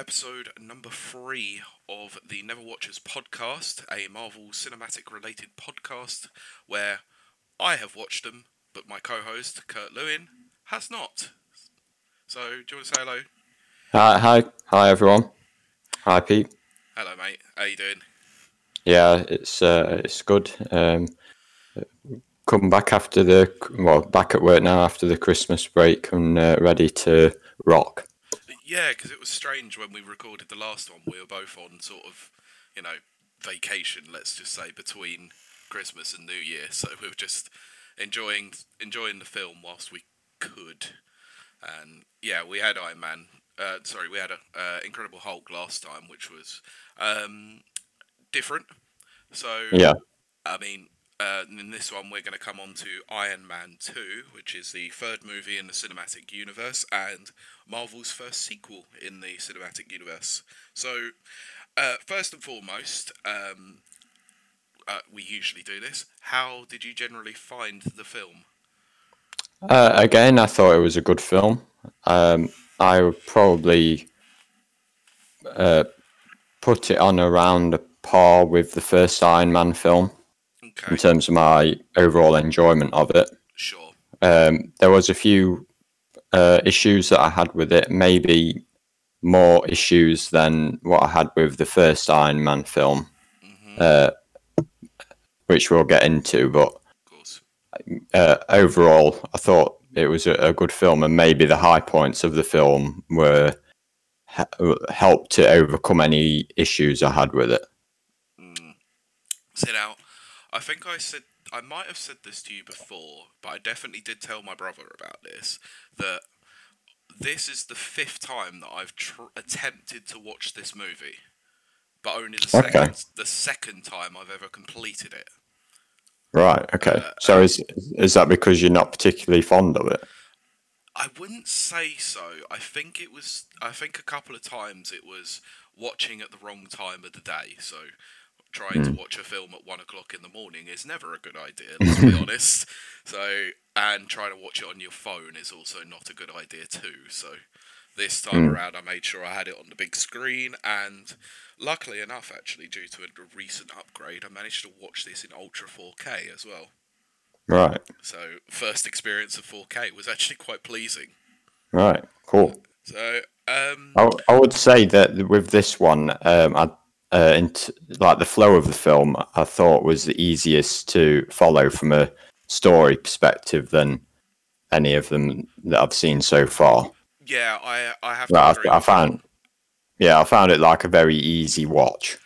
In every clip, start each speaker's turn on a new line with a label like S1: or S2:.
S1: Welcome, everybody, to episode number three of the Never Watchers podcast, a Marvel cinematic related podcast where I have watched them, but my co host, Kurt Lewin, has not. So, do you want to say hello?
S2: Hi, hi, hi, everyone. Hi, Pete.
S1: Hello, mate. How you doing?
S2: Yeah, it's uh, it's good. Um, come back after the well, back at work now after the Christmas break and uh, ready to rock.
S1: Yeah, because it was strange when we recorded the last one. We were both on sort of, you know, vacation. Let's just say between Christmas and New Year, so we were just enjoying enjoying the film whilst we could. And yeah, we had Iron Man. Uh, sorry, we had a, uh, Incredible Hulk last time, which was um, different. So
S2: Yeah,
S1: I mean, uh, in this one, we're going to come on to Iron Man 2, which is the third movie in the cinematic universe and Marvel's first sequel in the cinematic universe. So, uh, first and foremost, um, uh, we usually do this. How did you generally find the film?
S2: uh, again, I thought it was a good film. Um, I would probably uh, put it on around a par with the first Iron Man film
S1: Okay,
S2: in terms of my overall enjoyment of it.
S1: sure.
S2: Um, there was a few uh, issues that I had with it, maybe more issues than what I had with the first Iron Man film,
S1: hmm
S2: uh, which we'll get into. But
S1: of course.
S2: uh, overall, I thought it was a, a good film, and maybe the high points of the film were he- helped to overcome any issues I had with it.
S1: Mm. So now, I think I said I might have said this to you before, but I definitely did tell my brother about this. That this is the fifth time that I've tr- attempted to watch this movie, but only the
S2: Okay.
S1: second the second time I've ever completed it.
S2: Right. Okay.
S1: Uh,
S2: So is is that because you're not particularly fond of it?
S1: I wouldn't say so. I think it was. I think a couple of times it was watching at the wrong time of the day. So trying to watch a film at one o'clock in the morning is never a good idea. Let's be honest. So and trying to watch it on your phone is also not a good idea too. So this time
S2: Mm.
S1: around, I made sure I had it on the big screen, and luckily enough, actually, due to a recent upgrade, I managed to watch this in Ultra 4K as well.
S2: Right.
S1: So first experience of 4K was actually quite pleasing.
S2: Right. Cool.
S1: So, um,
S2: I, I would say that with this one, um, I, uh, int like the flow of the film, I thought was the easiest to follow from a story perspective than any of them that I've seen so far.
S1: yeah, I I have to
S2: Like. I, I found, yeah, I found it like a very easy watch.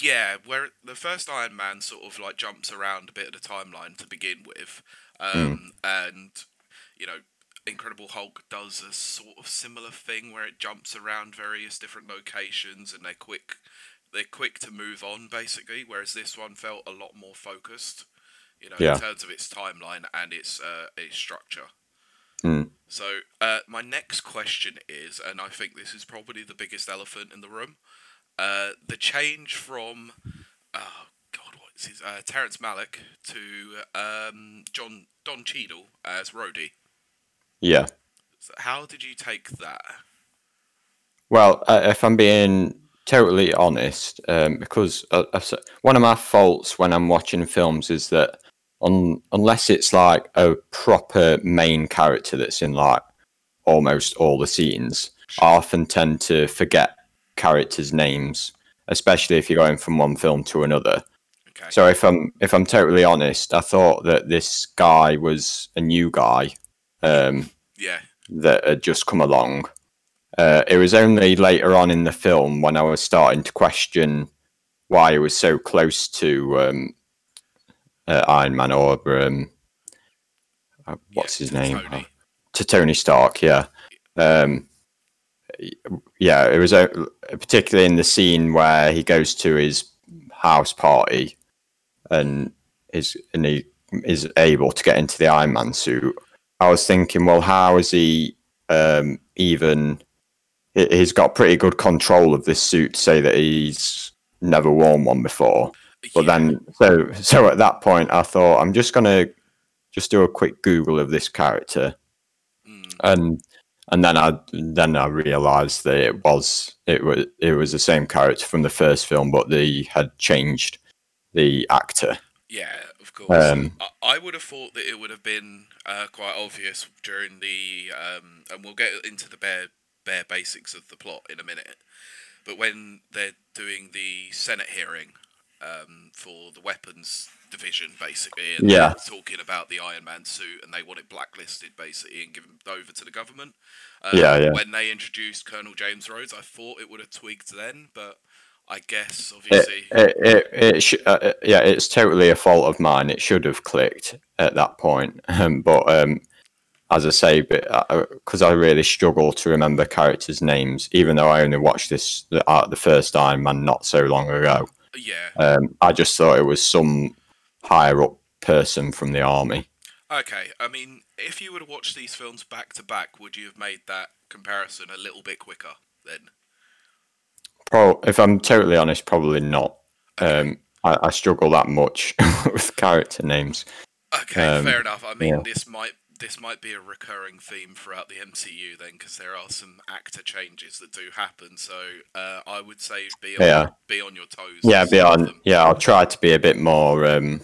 S1: yeah, where the first Iron Man sort of like jumps around a bit of the timeline to begin with, um, and you know, Incredible Hulk does a sort of similar thing where it jumps around various different locations and they're quick. They're quick to move on, basically. Whereas this one felt a lot more focused, you know,
S2: Yeah.
S1: in terms of its timeline and its uh, its structure.
S2: Mm.
S1: So, uh, my next question is, and I think this is probably the biggest elephant in the room, uh, the change from, oh God, what is his, uh, Terrence Malick to um, John Don Cheadle as Rhodey.
S2: Yeah.
S1: So how did you take that?
S2: Well, uh, if I'm being totally honest, um, because uh, uh, so- one of my faults when I'm watching films is that un- unless it's like a proper main character that's in like almost all the scenes, I often tend to forget characters' names, especially if you're going from one film to another.
S1: Okay.
S2: So if I'm if I'm totally honest, I thought that this guy was a new guy. Um,
S1: yeah.
S2: that had just come along. Uh, it was only later on in the film when I was starting to question why he was so close to um, uh, Iron Man or um, uh, what's
S1: Yeah,
S2: his name
S1: Tony.
S2: to Tony Stark. Yeah, um, yeah. It was uh, particularly in the scene where he goes to his house party and is and he is able to get into the Iron Man suit. I was thinking, well, how is he um, even? He- He's got pretty good control of this suit to say that he's never worn one before. But
S1: Yeah.
S2: then, so so at that point, I thought I'm just gonna just do a quick Google of this character,
S1: Mm,
S2: and and then I then I realised that it was it was it was the same character from the first film, but they had changed the actor.
S1: Yeah, of course.
S2: Um,
S1: I, I would have thought that it would have been uh, quite obvious during the, um, and we'll get into the bare bare basics of the plot in a minute. But when they're doing the Senate hearing um, for the weapons division, basically, and
S2: Yeah.
S1: talking about the Iron Man suit, and they want it blacklisted, basically, and given over to the government. Uh,
S2: Yeah, yeah.
S1: When they introduced Colonel James Rhodes, I thought it would have tweaked then, but I guess obviously,
S2: it, it, it sh- uh, uh, yeah, it's totally a fault of mine. It should have clicked at that point, um, but um, as I say, because I really struggle to remember characters' names, even though I only watched this the, uh, the first Iron Man not so long ago.
S1: yeah.
S2: Um, I just thought it was some higher up person from the army.
S1: Okay, I mean, if you would have watched these films back to back, would you have made that comparison a little bit quicker then?
S2: Pro, if I'm totally honest, probably not. Um, I, I struggle that much with character names.
S1: Okay,
S2: Um,
S1: fair enough. I mean,
S2: yeah.
S1: this might this might be a recurring theme throughout the MCU then, because there are some actor changes that do happen. So uh, I would say be on
S2: Yeah.
S1: be on your toes.
S2: Yeah, be on. Yeah, I'll try to be a bit more um,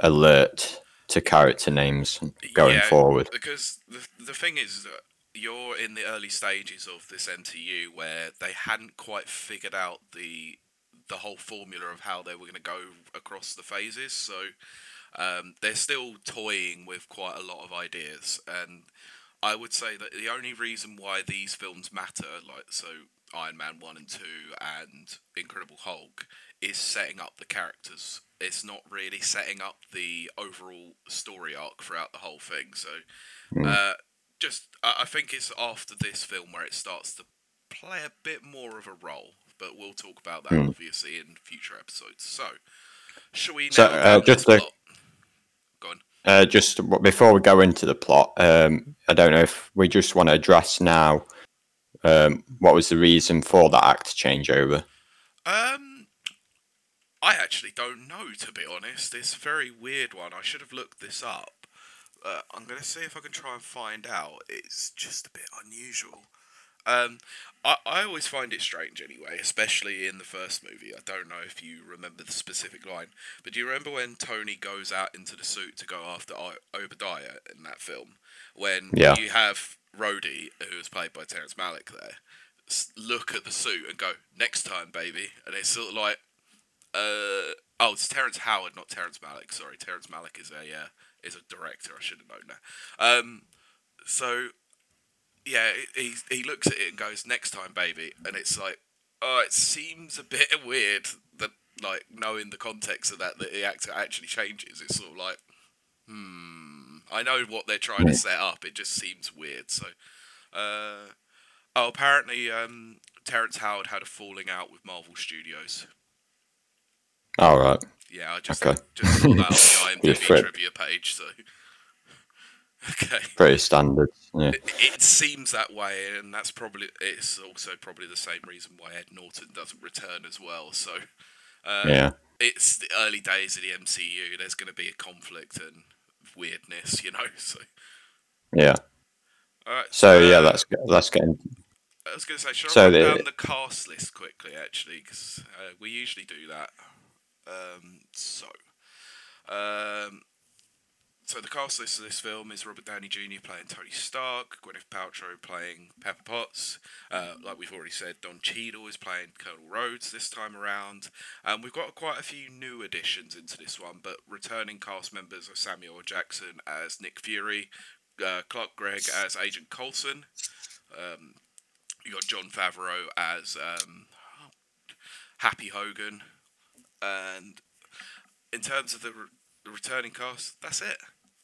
S2: alert to character names going
S1: Yeah,
S2: forward.
S1: Because the the thing is, that you're in the early stages of this MCU where they hadn't quite figured out the the whole formula of how they were going to go across the phases. So um, they're still toying with quite a lot of ideas, and I would say that the only reason why these films matter, like so Iron Man one and two and Incredible Hulk, is setting up the characters. It's not really setting up the overall story arc throughout the whole thing. So, uh, just I think it's after this film where it starts to play a bit more of a role. But we'll talk about that
S2: Hmm.
S1: obviously in future episodes. So, shall we
S2: So, uh, just a-. Uh, just before we go into the plot, um, I don't know if we just want to address now um, what was the reason for that act changeover.
S1: Um, I actually don't know to be honest. It's a very weird one. I should have looked this up. Uh, I'm gonna see if I can try and find out. It's just a bit unusual. Um, I, I always find it strange anyway, especially in the first movie. I don't know if you remember the specific line, but do you remember when Tony goes out into the suit to go after I- Obadiah in that film? When
S2: Yeah.
S1: you have Rhodey, who was played by Terrence Malick, there, look at the suit and go, "Next time, baby," and it's sort of like, uh, oh, it's Terrence Howard, not Terrence Malick. Sorry, Terrence Malick is a uh, is a director. I should have known that. Um, so yeah, he he- looks at it and goes, "Next time, baby," and it's like, oh, it seems a bit weird that like knowing the context of that that the actor actually changes. It's sort of like, hmm, I know what they're trying to set up. It just seems weird. So, uh, oh, apparently, um, Terrence Howard had a falling out with Marvel Studios.
S2: All right.
S1: Yeah, I just
S2: Okay.
S1: just saw that on the IMDb trivia page. So, okay.
S2: Pretty standard. Yeah.
S1: It, it seems that way, and that's probably it's also probably the same reason why Ed Norton doesn't return as well. So, uh,
S2: Yeah.
S1: it's the early days of the MCU. There's going to be a conflict and weirdness, you know. So,
S2: Yeah.
S1: all right.
S2: So yeah,
S1: uh,
S2: let's get, let's get.
S1: I was going to say, should
S2: so
S1: I down the cast list quickly, actually, because uh, we usually do that. Um, so, um, so the cast list of this film is Robert Downey Jr. playing Tony Stark, Gwyneth Paltrow playing Pepper Potts, uh, like we've already said, Don Cheadle is playing Colonel Rhodes this time around, and we've got quite a few new additions into this one. But returning cast members are Samuel Jackson as Nick Fury, uh, Clark Gregg as Agent Coulson. Um, you got Jon Favreau as um, Happy Hogan, and in terms of the, re- the returning cast, that's it.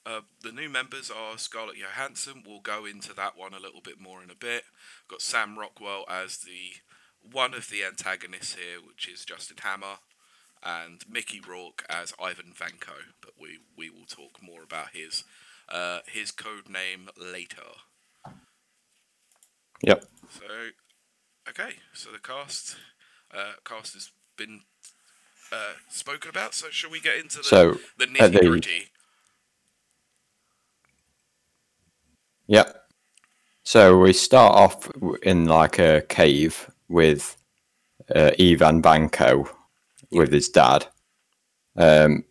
S1: Uh, the new members are Scarlett Johansson. We'll go into that one a little bit more in a bit. Got Sam Rockwell as the one of the antagonists here, which is Justin Hammer, and Mickey Rourke as Ivan Vanko. But we we will talk more about his uh, his code name later.
S2: Yep.
S1: So, okay, so the cast uh, cast has been uh, spoken about. So, shall we get into the
S2: So
S1: the
S2: the-
S1: nitty gritty?
S2: Yep. So we start off in like a cave with uh, Ivan Vanko with his dad. Um,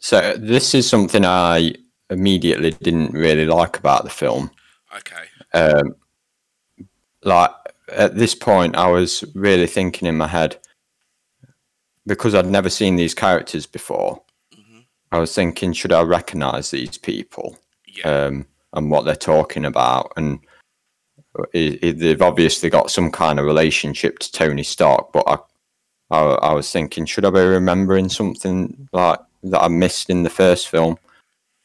S2: so this is something I immediately didn't really like about the film.
S1: Okay.
S2: Um, like at this point, I was really thinking in my head because I'd never seen these characters before.
S1: hmm
S2: I was thinking, should I recognise these people?
S1: Yeah.
S2: um, and what they're talking about. And they've obviously got some kind of relationship to Tony Stark, but I, I, I was thinking, should I be remembering something like that I missed in the first film?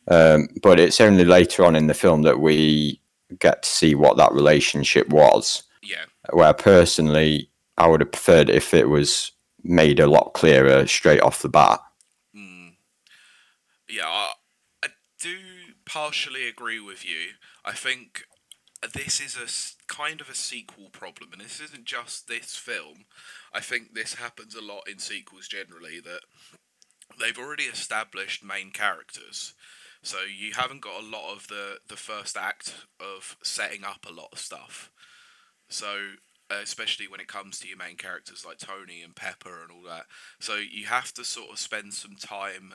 S2: Um, but it's only later on in the film that we get to see what that relationship was.
S1: yeah.
S2: Where personally, I would have preferred if it was made a lot clearer straight off the bat.
S1: Mm. Yeah, I, partially agree with you. I think this is a kind of a sequel problem, and this isn't just this film. I think this happens a lot in sequels generally that they've already established main characters. So you haven't got a lot of the, the first act of setting up a lot of stuff. So uh, especially when it comes to your main characters like Tony and Pepper and all that. So you have to sort of spend some time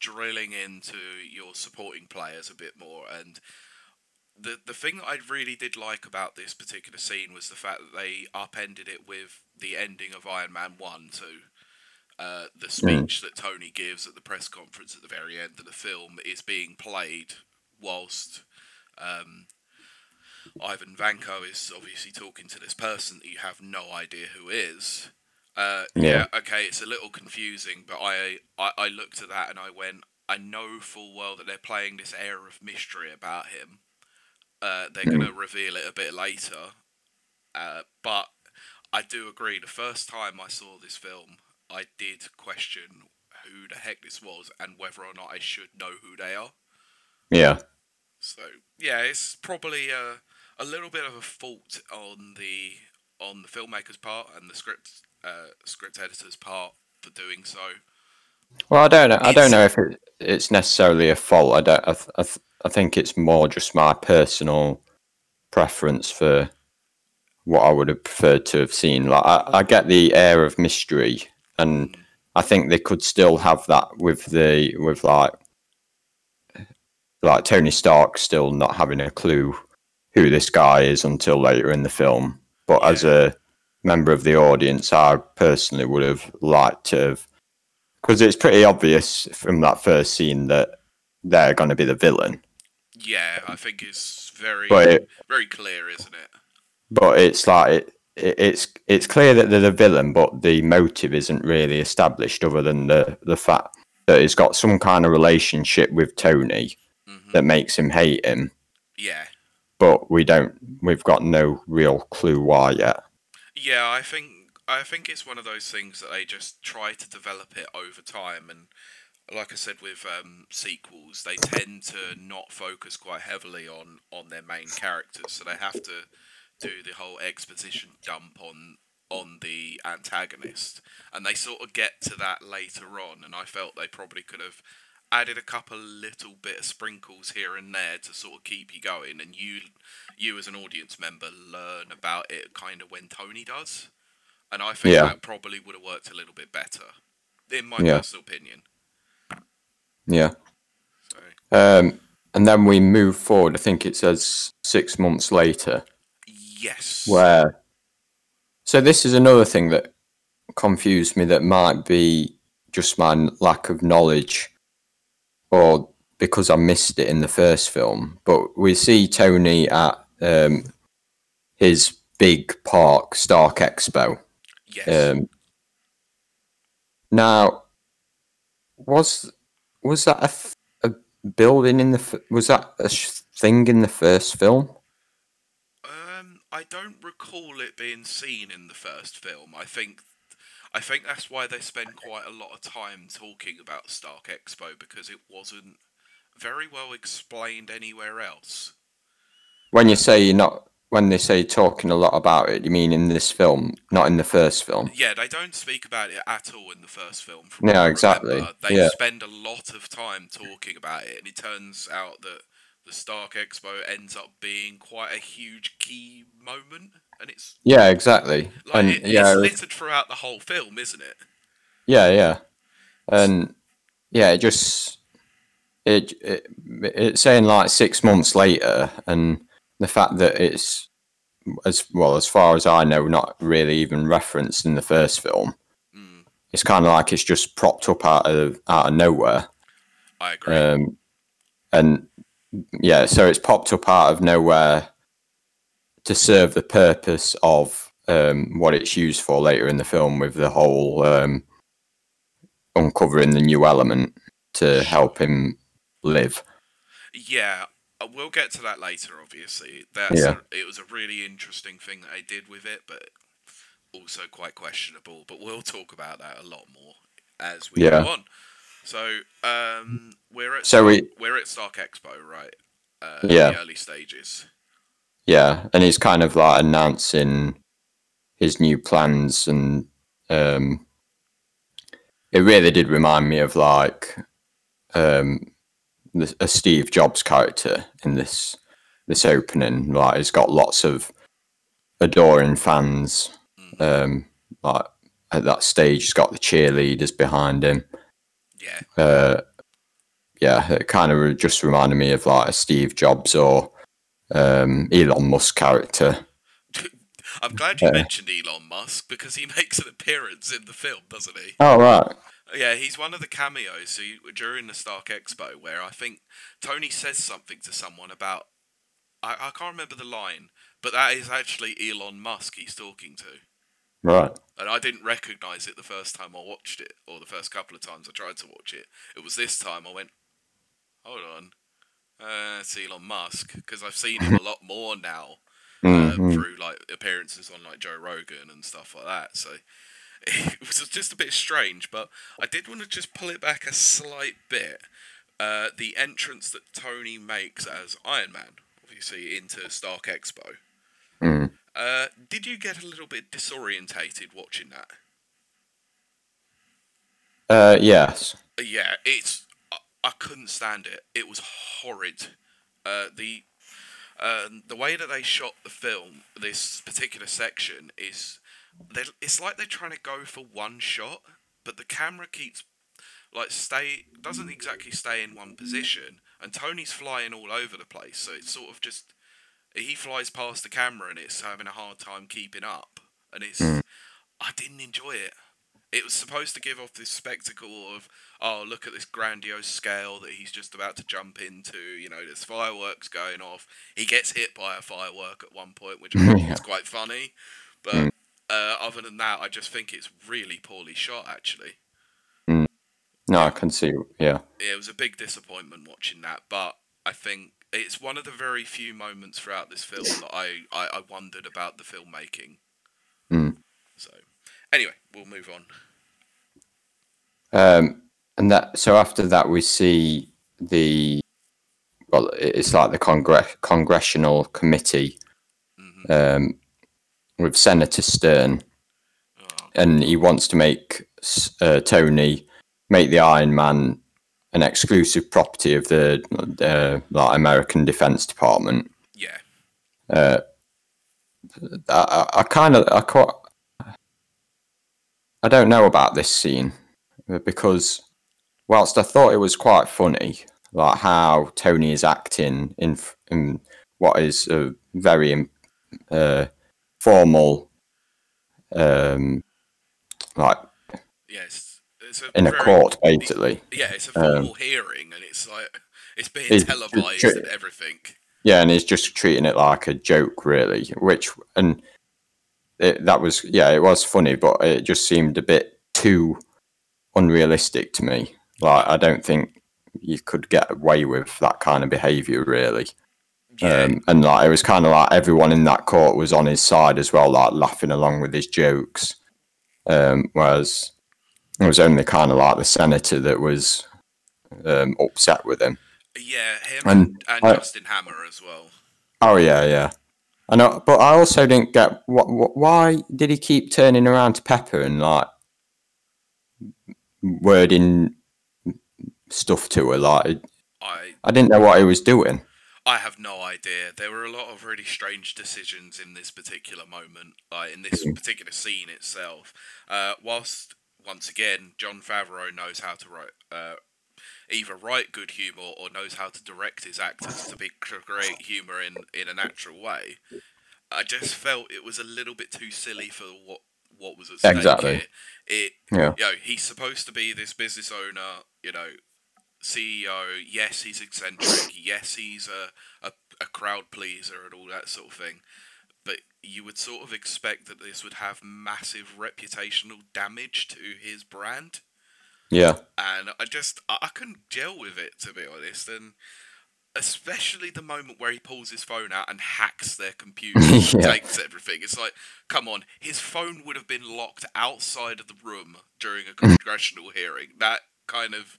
S1: drilling into your supporting players a bit more and the the thing that I really did like about this particular scene was the fact that they upended it with the ending of Iron Man 1 to uh, the speech that Tony gives at the press conference at the very end of the film is being played whilst um, Ivan Vanko is obviously talking to this person that you have no idea who is. Uh, yeah.
S2: Yeah.
S1: okay, it's a little confusing, but I, I I looked at that and I went, I know full well that they're playing this air of mystery about him. Uh, they're
S2: Mm.
S1: gonna reveal it a bit later, uh, but I do agree. The first time I saw this film, I did question who the heck this was and whether or not I should know who they are.
S2: Yeah.
S1: So yeah, it's probably a a little bit of a fault on the on the filmmaker's part and the script uh, script editor's part for doing so.
S2: Well, I don't know. I don't know if it, it's necessarily a fault. I don't. I, th- I, th- I think it's more just my personal preference for what I would have preferred to have seen. Like, I, I get the air of mystery, and I think they could still have that with the with like like Tony Stark still not having a clue who this guy is until later in the film. But as a member of the audience, I personally would have liked to have because it's pretty obvious from that first scene that they're going to be the villain.
S1: Yeah, I think it's very
S2: it,
S1: very clear, isn't it?
S2: but it's like it, it, it's it's clear that they're the villain, but the motive isn't really established, other than the the fact that he's got some kind of relationship with Tony
S1: hmm
S2: that makes him hate him.
S1: Yeah,
S2: But we don't. We've got no real clue why yet.
S1: Yeah. I think I think it's one of those things that they just try to develop it over time, and like I said with um, sequels, they tend to not focus quite heavily on on their main characters, so they have to do the whole exposition dump on on the antagonist, and they sort of get to that later on. And I felt they probably could have added a couple little bit of sprinkles here and there to sort of keep you going, and you you as an audience member learn about it kind of when Tony does. And I think
S2: Yeah.
S1: that probably would have worked a little bit better, in my
S2: Yeah.
S1: personal opinion.
S2: Yeah.
S1: So
S2: Um, and then we move forward. I think it says six months later.
S1: yes,
S2: where so this is another thing that confused me that might be just my lack of knowledge or because I missed it in the first film but we see Tony at um, his big park Stark Expo.
S1: Yes,
S2: um, now was was that a, f- a building in the f- was that a sh- thing in the first film?
S1: Um, I don't recall it being seen in the first film. I think, I think that's why they spend quite a lot of time talking about Stark Expo because it wasn't very well explained anywhere else.
S2: When you say you're not, when they say talking a lot about it, you mean in this film, not in the first film?
S1: Yeah, they don't speak about it at all in the first film.
S2: No, exactly.
S1: They
S2: yeah.
S1: spend a lot of time talking about it, and it turns out that the Stark Expo ends up being quite a huge key moment, and it's
S2: Yeah, exactly.
S1: like
S2: and
S1: it,
S2: yeah,
S1: it's littered throughout the whole film, isn't it?
S2: Yeah, yeah, and yeah, it just it, it it's saying like six months later, and the fact that it's as well as far as I know, not really even referenced in the first film.
S1: Mm,
S2: It's kind of like it's just propped up out of out of nowhere,
S1: I agree.
S2: um, and yeah, so it's popped up out of nowhere to serve the purpose of um, what it's used for later in the film with the whole um, uncovering the new element to help him live.
S1: Yeah, uh, we'll get to that later. Obviously, that's
S2: Yeah.
S1: a, it was a really interesting thing that they did with it, but also quite questionable. But we'll talk about that a lot more as we
S2: Yeah.
S1: go on. So, um, we're at
S2: So we,
S1: we're at Stark Expo, right? Uh,
S2: Yeah.
S1: The early stages.
S2: Yeah, and he's kind of like announcing his new plans, and um, it really did remind me of like um, the, a Steve Jobs character in this this opening. Like, he's got lots of adoring fans.
S1: Mm.
S2: Um, like at that stage, he's got the cheerleaders behind him.
S1: Yeah,
S2: uh, yeah, it kind of just reminded me of like a Steve Jobs or um, Elon Musk character.
S1: I'm glad you
S2: Uh.
S1: mentioned Elon Musk because he makes an appearance in the film, doesn't he?
S2: Oh right,
S1: Yeah, he's one of the cameos you- during the Stark Expo where I think Tony says something to someone about. I, I can't remember the line, but that is actually Elon Musk he's talking to.
S2: right,
S1: And I didn't recognise it the first time I watched it, or the first couple of times I tried to watch it. It was this time I went, hold on, uh, it's Elon Musk, because I've seen him a lot more now uh,
S2: Mhm.
S1: through like appearances on like Joe Rogan and stuff like that. So it was just a bit strange, but I did want to just pull it back a slight bit. Uh, the entrance that Tony makes as Iron Man, obviously into Stark Expo.
S2: Mm.
S1: Uh, did you get a little bit disorientated watching that?
S2: Uh, yes,
S1: Uh, Yeah, it's I, couldn't stand it. It was horrid. Uh, the uh, the way that they shot the film, this particular section is, it's like they're trying to go for one shot, but the camera keeps like stay doesn't exactly stay in one position, and Tony's flying all over the place. So it's sort of just he flies past the camera and it's having a hard time keeping up, and it's
S2: Mm.
S1: I didn't enjoy it. It was supposed to give off this spectacle of, oh, look at this grandiose scale that he's just about to jump into. You know, there's fireworks going off. He gets hit by a firework at one point, which I
S2: Yeah.
S1: was quite funny. But
S2: Mm.
S1: uh, other than that, I just think it's really poorly shot, actually.
S2: no, I can see. Yeah,
S1: Yeah, it was a big disappointment watching that, but I think it's one of the very few moments throughout this film that I, I, I wondered about the filmmaking.
S2: Mm.
S1: So, anyway, we'll move on.
S2: Um, and that. So after that, we see the well, it's like the congress congressional committee
S1: hmm
S2: um, with Senator Stern.
S1: Oh,
S2: and he wants to make uh, Tony make the Iron Man an exclusive property of the uh, like American Defense Department.
S1: yeah.
S2: Uh, I, kind of I quite I don't know about this scene because whilst I thought it was quite funny, like how Tony is acting in in what is a very um, uh, formal um, like
S1: Yes, a
S2: in a court basically.
S1: Yeah, it's a
S2: Um,
S1: formal hearing, and it's like it's being
S2: It's-
S1: televised and everything.
S2: Yeah, and he's just treating it like a joke, really. Which and it, that was yeah, it was funny, but it just seemed a bit too unrealistic to me. Like I don't think you could get away with that kind of behaviour, really.
S1: Yeah,
S2: Um, and like it was kind of like everyone in that court was on his side as well, like laughing along with his jokes. Um, whereas it was only kind of like the senator that was um, upset with him.
S1: yeah, him
S2: and
S1: and,
S2: I-
S1: Justin Hammer as well.
S2: Oh yeah, yeah. I know, but I also didn't get what, what, why did he keep turning around to Pepper and like wording stuff to her? Like
S1: I
S2: I didn't know what he was doing.
S1: I have no idea. There were a lot of really strange decisions in this particular moment, like in this particular scene itself. Uh, whilst once again, Jon Favreau knows how to write, uh, either write good humor or knows how to direct his actors to be to create humor in in a natural way. I just felt it was a little bit too silly for what what was at stake
S2: Exactly.
S1: here. It
S2: Yeah.
S1: you know, he's supposed to be this business owner, you know, CEO. Yes, he's eccentric. yes, he's a, a, a crowd pleaser and all that sort of thing. But you would sort of expect that this would have massive reputational damage to his brand.
S2: Yeah.
S1: And I just, I, couldn't gel with it, to be honest. And especially the moment where he pulls his phone out and hacks their computer and
S2: Yeah.
S1: takes everything. It's like, come on, his phone would have been locked outside of the room during a congressional hearing. That kind of,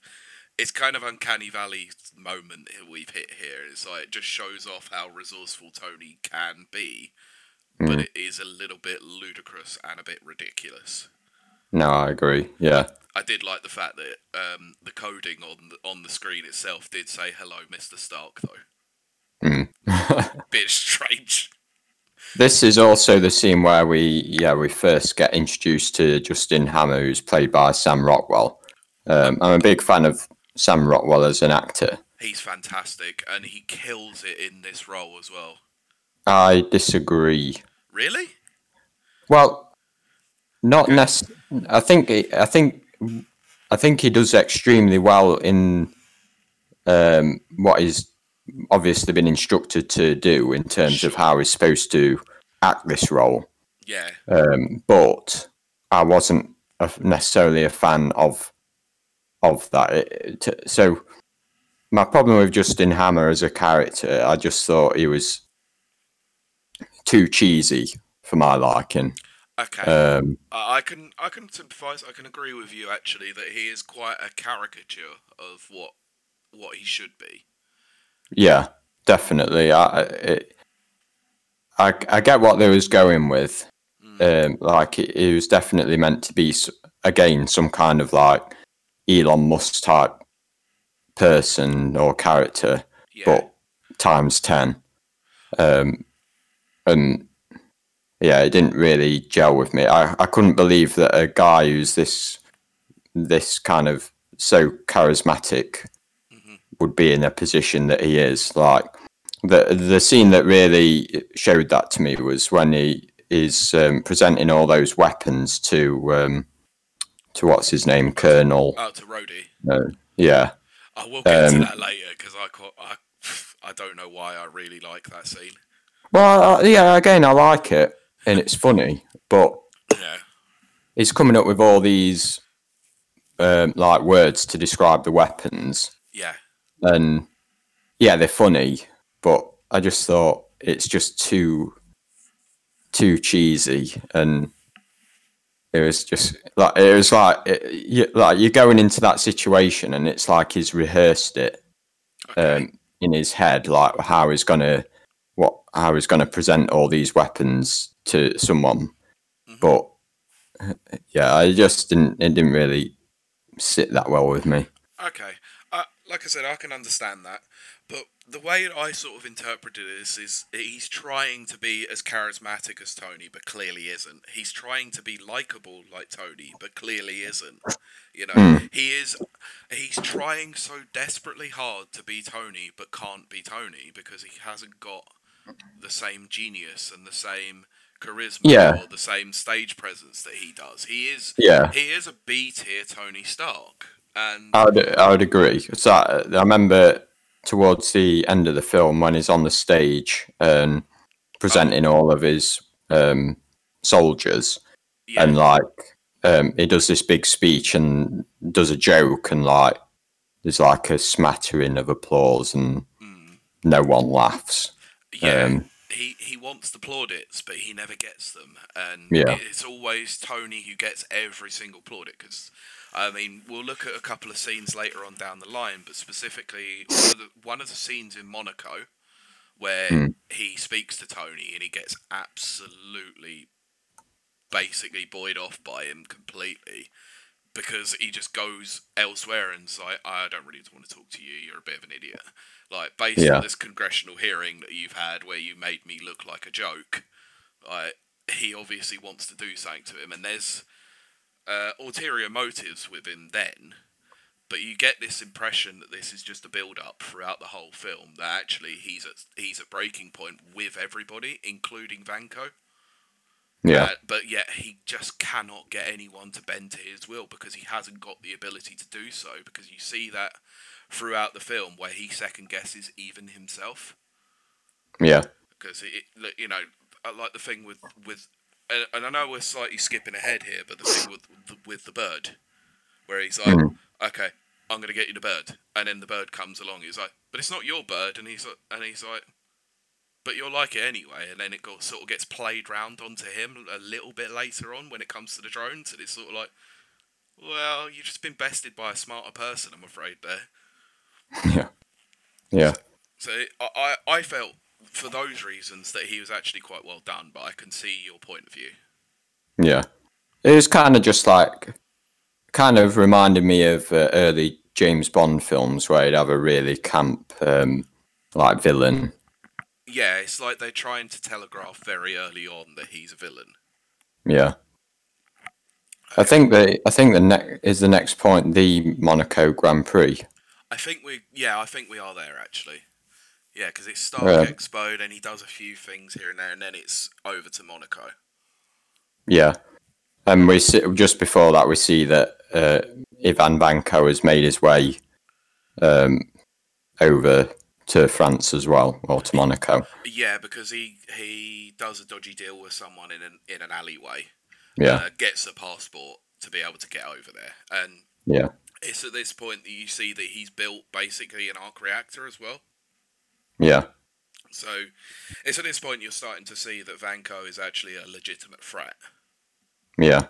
S1: it's kind of uncanny valley moment that we've hit here. It's like it just shows off how resourceful Tony can be, but
S2: Mm.
S1: it is a little bit ludicrous and a bit ridiculous.
S2: No, I agree. Yeah.
S1: I did like the fact that um, the coding on the, on the screen itself did say "Hello, Mister Stark," though.
S2: Mm.
S1: Bit strange.
S2: This is also the scene where we, yeah, we first get introduced to Justin Hammer, who's played by Sam Rockwell. Um, I'm a big fan of Sam Rockwell as an actor.
S1: He's fantastic, and he kills it in this role as well.
S2: I disagree.
S1: Really?
S2: Well, not necessarily. I think he- I think I think he does extremely well in um, what he's obviously been instructed to do in terms of how he's supposed to act this role.
S1: Yeah.
S2: um, but I wasn't a, necessarily a fan of of that. It- it- so my problem with Justin Hammer as a character, I just thought he was too cheesy for my liking.
S1: Okay.
S2: Um,
S1: I can I can sympathise. I can agree with you actually that he is quite a caricature of what what he should be.
S2: yeah, definitely. I, I- it, I I get what they was going with. Um, like it, it was definitely meant to be again some kind of like Elon Musk type person or character.
S1: Yeah.
S2: but times 10 um and yeah it didn't really gel with me i i couldn't believe that a guy who's this this kind of so charismatic
S1: Mhm.
S2: would be in a position that he is like the the scene that really showed that to me was when he is um, presenting all those weapons to um to what's his name colonel
S1: Oh, to Rhodey.
S2: uh, yeah
S1: I will get
S2: Um,
S1: to that later because I, I I don't know why I really like that scene.
S2: Well, uh, yeah, again, I like it and it's funny, but
S1: Yeah.
S2: he's coming up with all these um, like words to describe the weapons,
S1: Yeah.
S2: and yeah, they're funny, but I just thought it's just too too cheesy, and it was just like it was like it, you, like you're going into that situation, and it's like he's rehearsed it
S1: Okay.
S2: um, in his head, like how he's gonna what how he's gonna present all these weapons to someone.
S1: Mhm.
S2: But yeah, I just didn't it didn't really sit that well with me.
S1: Okay. Uh, like I said, I can understand that. But the way I sort of interpreted this is he's trying to be as charismatic as Tony, but clearly isn't. He's trying to be likable like Tony, but clearly isn't. You know,
S2: Mm.
S1: he is. He's trying so desperately hard to be Tony, but can't be Tony because he hasn't got the same genius and the same charisma
S2: Yeah.
S1: or the same stage presence that he does. He is.
S2: Yeah,
S1: He is a B tier Tony Stark, and
S2: I would I would agree. So I, I remember towards the end of the film when he's on the stage and presenting all of his um, soldiers.
S1: yeah,
S2: and like um, he does this big speech and does a joke and like there's like a smattering of applause and
S1: mm,
S2: no one laughs.
S1: yeah.
S2: Um,
S1: he he wants the plaudits, but he never gets them, and
S2: Yeah.
S1: it's always Tony who gets every single plaudit. Because I mean, we'll look at a couple of scenes later on down the line, but specifically one of the, one of the scenes in Monaco where
S2: Hmm.
S1: he speaks to Tony and he gets absolutely, basically buoyed off by him completely. Because he just goes elsewhere and's like, I don't really want to talk to you. You're a bit of an idiot. Like based
S2: Yeah.
S1: on this congressional hearing that you've had where you made me look like a joke, like he obviously wants to do something to him, and there's uh, ulterior motives with him then. But you get this impression that this is just a build-up throughout the whole film. That actually he's at he's at breaking point with everybody, including Vanko.
S2: Yeah.
S1: Uh, but yet he just cannot get anyone to bend to his will because he hasn't got the ability to do so. Because you see that throughout the film where he second guesses even himself.
S2: Yeah.
S1: Because it, you know, I like the thing with with, and, I know we're slightly skipping ahead here, but the thing with the, with the bird, where he's like,
S2: Mhm.
S1: okay, I'm gonna get you the bird, and then the bird comes along. He's like, but it's not your bird, and he's like, and he's like, but you'll like it anyway. And then it go, sort of gets played round onto him a little bit later on when it comes to the drones, and it's sort of like, well, you've just been bested by a smarter person, I'm afraid there.
S2: Yeah. Yeah.
S1: So I, I, I felt for those reasons that he was actually quite well done, but I can see your point of view.
S2: Yeah. It was kind of just like, kind of reminded me of uh, early James Bond films where he'd have a really camp, um, like villain.
S1: Yeah, it's like they're trying to telegraph very early on that he's a villain.
S2: Yeah. I think the I think the next is the next point the Monaco Grand Prix.
S1: I think we, yeah, I think we are there actually. Yeah, because it's Stark
S2: Yeah.
S1: Expo, then he does a few things here and there, and then it's over to Monaco.
S2: Yeah, and we see just before that we see that uh, Ivan Vanko has made his way um, over to France as well, or to Monaco.
S1: Yeah, because he he does a dodgy deal with someone in an in an alleyway.
S2: Yeah,
S1: uh, gets a passport to be able to get over there, and
S2: yeah,
S1: it's at this point that you see that he's built basically an arc reactor as well.
S2: yeah,
S1: So it's at this point you're starting to see that Vanko is actually a legitimate threat.
S2: yeah.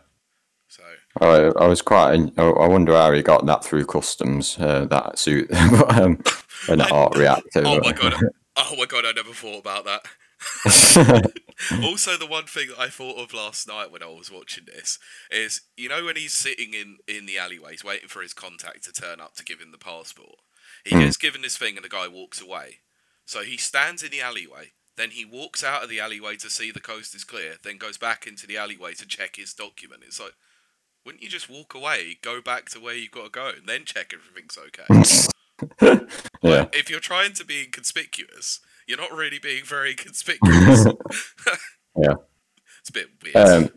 S1: So
S2: I, I was quite. I wonder how he got that through customs. Uh, that suit, but, um, an
S1: I-
S2: arc reactor.
S1: oh my god, oh my god, I never thought about that. also, the one thing that I thought of last night when I was watching this is, you know, when he's sitting in in the alleyways waiting for his contact to turn up to give him the passport, he
S2: Hmm.
S1: gets given this thing and the guy walks away. So he stands in the alleyway, then he walks out of the alleyway to see the coast is clear, then goes back into the alleyway to check his document. It's like, wouldn't you just walk away, go back to where you've got to go, and then check if everything's okay?
S2: yeah,
S1: If you're trying to be inconspicuous, you're not really being very conspicuous.
S2: Yeah.
S1: It's a bit weird.
S2: Um,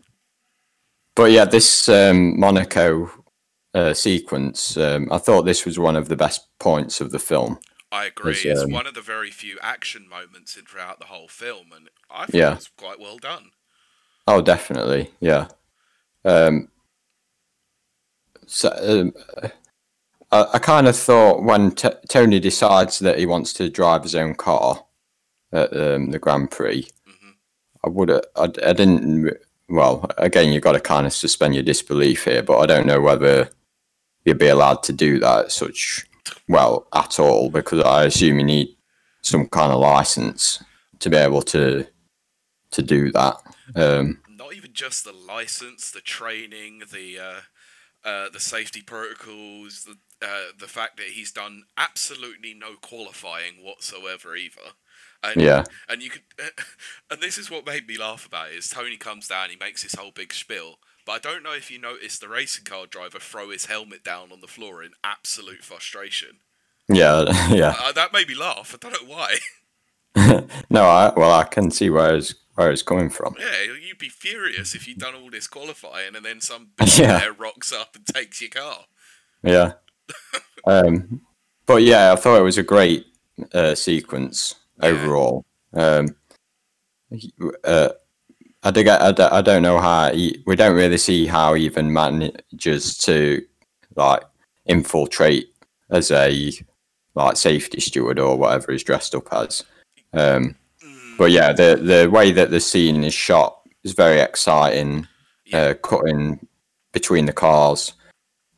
S2: but yeah, this um, Monaco uh, sequence, um, I thought this was one of the best points of the film.
S1: I agree.
S2: it's,
S1: It's
S2: um,
S1: one of the very few action moments in throughout the whole film, and I thought
S2: Yeah.
S1: it was quite well done.
S2: Oh, definitely, yeah. Um, so, um, I, I kind of thought when t- Tony decides that he wants to drive his own car at um, the Grand Prix,
S1: hmm
S2: I would I, I didn't. Well, again, you've got to kind of suspend your disbelief here, but I don't know whether you'd be allowed to do that such well at all because I assume you need some kind of license to be able to to do that. Um,
S1: Not even just the license, the training, the uh, uh, the safety protocols, the uh, the fact that he's done absolutely no qualifying whatsoever either. And,
S2: yeah,
S1: And you could, and this is what made me laugh about it, is Tony comes down, he makes this whole big spiel, but I don't know if you noticed the racing car driver throw his helmet down on the floor in absolute frustration.
S2: yeah, yeah.
S1: Uh, that made me laugh. I don't know why.
S2: no, I, well, I can see where it's where it's coming from.
S1: yeah, you'd be furious if you'd done all this qualifying and then some
S2: Yeah.
S1: rocks up and takes your car.
S2: Yeah. um, but yeah, I thought it was a great uh, sequence
S1: Yeah.
S2: overall. Um, uh, I, dig, I, d- I don't know how he, we don't really see how he even manages to like infiltrate as a like safety steward or whatever he's dressed up as. Um, but yeah, the the way that the scene is shot is very exciting.
S1: Yeah.
S2: Uh, cutting between the cars,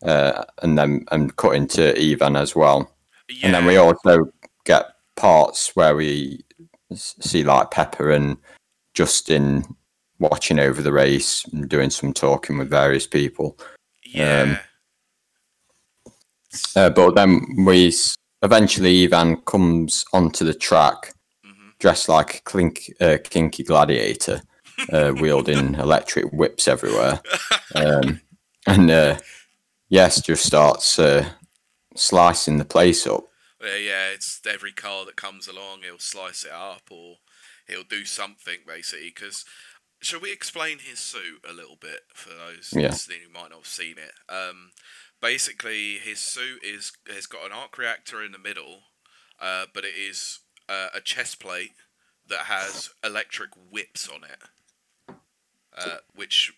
S2: uh, and then and cutting to Ivan as well.
S1: yeah,
S2: And then we also get parts where we see like Pepper and Justin watching over the race and doing some talking with various people.
S1: yeah.
S2: um, Uh, but then we eventually Ivan comes onto the track dressed like a clink, uh, kinky gladiator, uh, wielding electric whips everywhere, um, and uh, yes, just starts uh, slicing the place up.
S1: Yeah, yeah, it's every car that comes along, he'll slice it up or he'll do something basically. Because shall we explain his suit a little bit for those
S2: Yeah.
S1: listening who might not have seen it? Um, basically, his suit is has got an arc reactor in the middle, uh, but it is uh, a chest plate that has electric whips on it, uh, which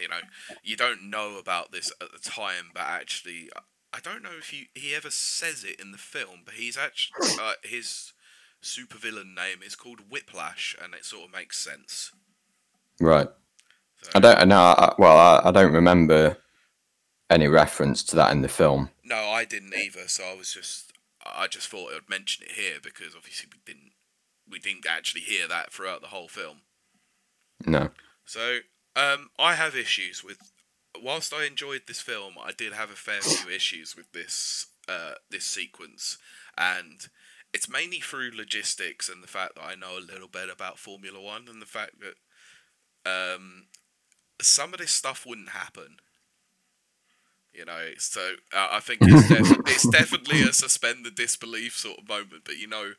S1: you know you don't know about this at the time, but actually, I don't know if he he ever says it in the film, but he's actually uh, his supervillain name is called Whiplash, and it sort of makes sense.
S2: Right.
S1: So,
S2: I don't know. I- Well, I, I don't remember any reference to that in the film.
S1: no, I didn't either, so I was just I just thought I'd mention it here because obviously we didn't we didn't actually hear that throughout the whole film.
S2: No.
S1: So, um, I have issues with. Whilst I enjoyed this film, I did have a fair few issues with this uh, this sequence, and it's mainly through logistics and the fact that I know a little bit about Formula One and the fact that um, some of this stuff wouldn't happen. You know, so uh, I think it's, def- it's definitely a suspend the disbelief sort of moment. But you know,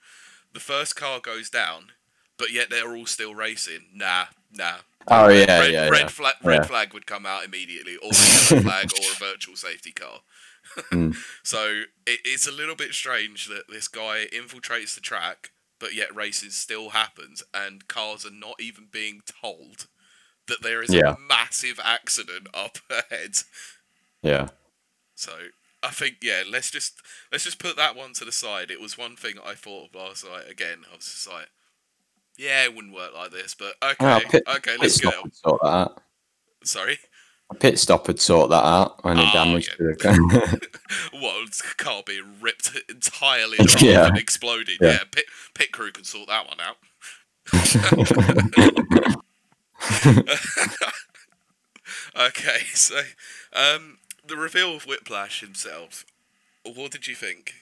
S1: the first car goes down, but yet they're all still racing. Nah, nah.
S2: Oh
S1: red,
S2: yeah,
S1: red,
S2: yeah,
S1: red,
S2: yeah.
S1: flag, red
S2: Yeah.
S1: flag would come out immediately, or a yellow flag, or a virtual safety car.
S2: Mm.
S1: So it, it's a little bit strange that this guy infiltrates the track, but yet racing still happens, and cars are not even being told that there is
S2: Yeah.
S1: a massive accident up ahead.
S2: Yeah.
S1: So I think yeah, let's just let's just put that one to the side. It was one thing I thought of last night. Again, I was just like, yeah, it wouldn't work like this, but okay,
S2: Well, pit-
S1: okay,
S2: Pit
S1: let's go.
S2: sort that out.
S1: Sorry,
S2: A pit stop would sort that out. Any
S1: Oh,
S2: damage
S1: yeah.
S2: to the car.
S1: was car being ripped entirely
S2: Yeah.
S1: and exploding?
S2: Yeah.
S1: Yeah, pit pit crew can sort that one out. okay, so um, the reveal of Whiplash himself. What did you think?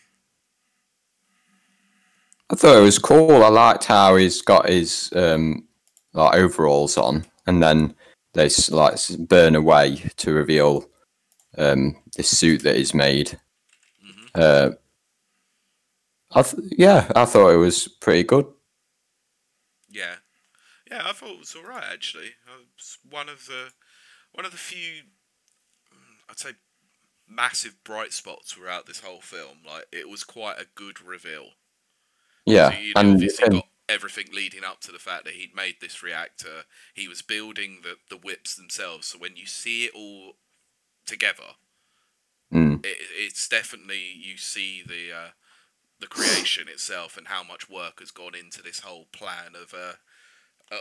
S2: I thought it was cool. I liked how he's got his um, like overalls on, and then they like burn away to reveal um, this suit that he's made.
S1: Mhm.
S2: Uh, I th- yeah, I thought it was pretty good.
S1: Yeah, yeah, I thought it was all right actually. Uh, It's one of the one of the few, I'd say, massive bright spots throughout this whole film. Like it was quite a good reveal.
S2: Yeah,
S1: So, you know,
S2: and
S1: obviously
S2: and-
S1: got everything leading up to the fact that he'd made this reactor. He was building the the whips themselves. So when you see it all together,
S2: mm,
S1: it, it's definitely you see the uh, the creation itself and how much work has gone into this whole plan of uh,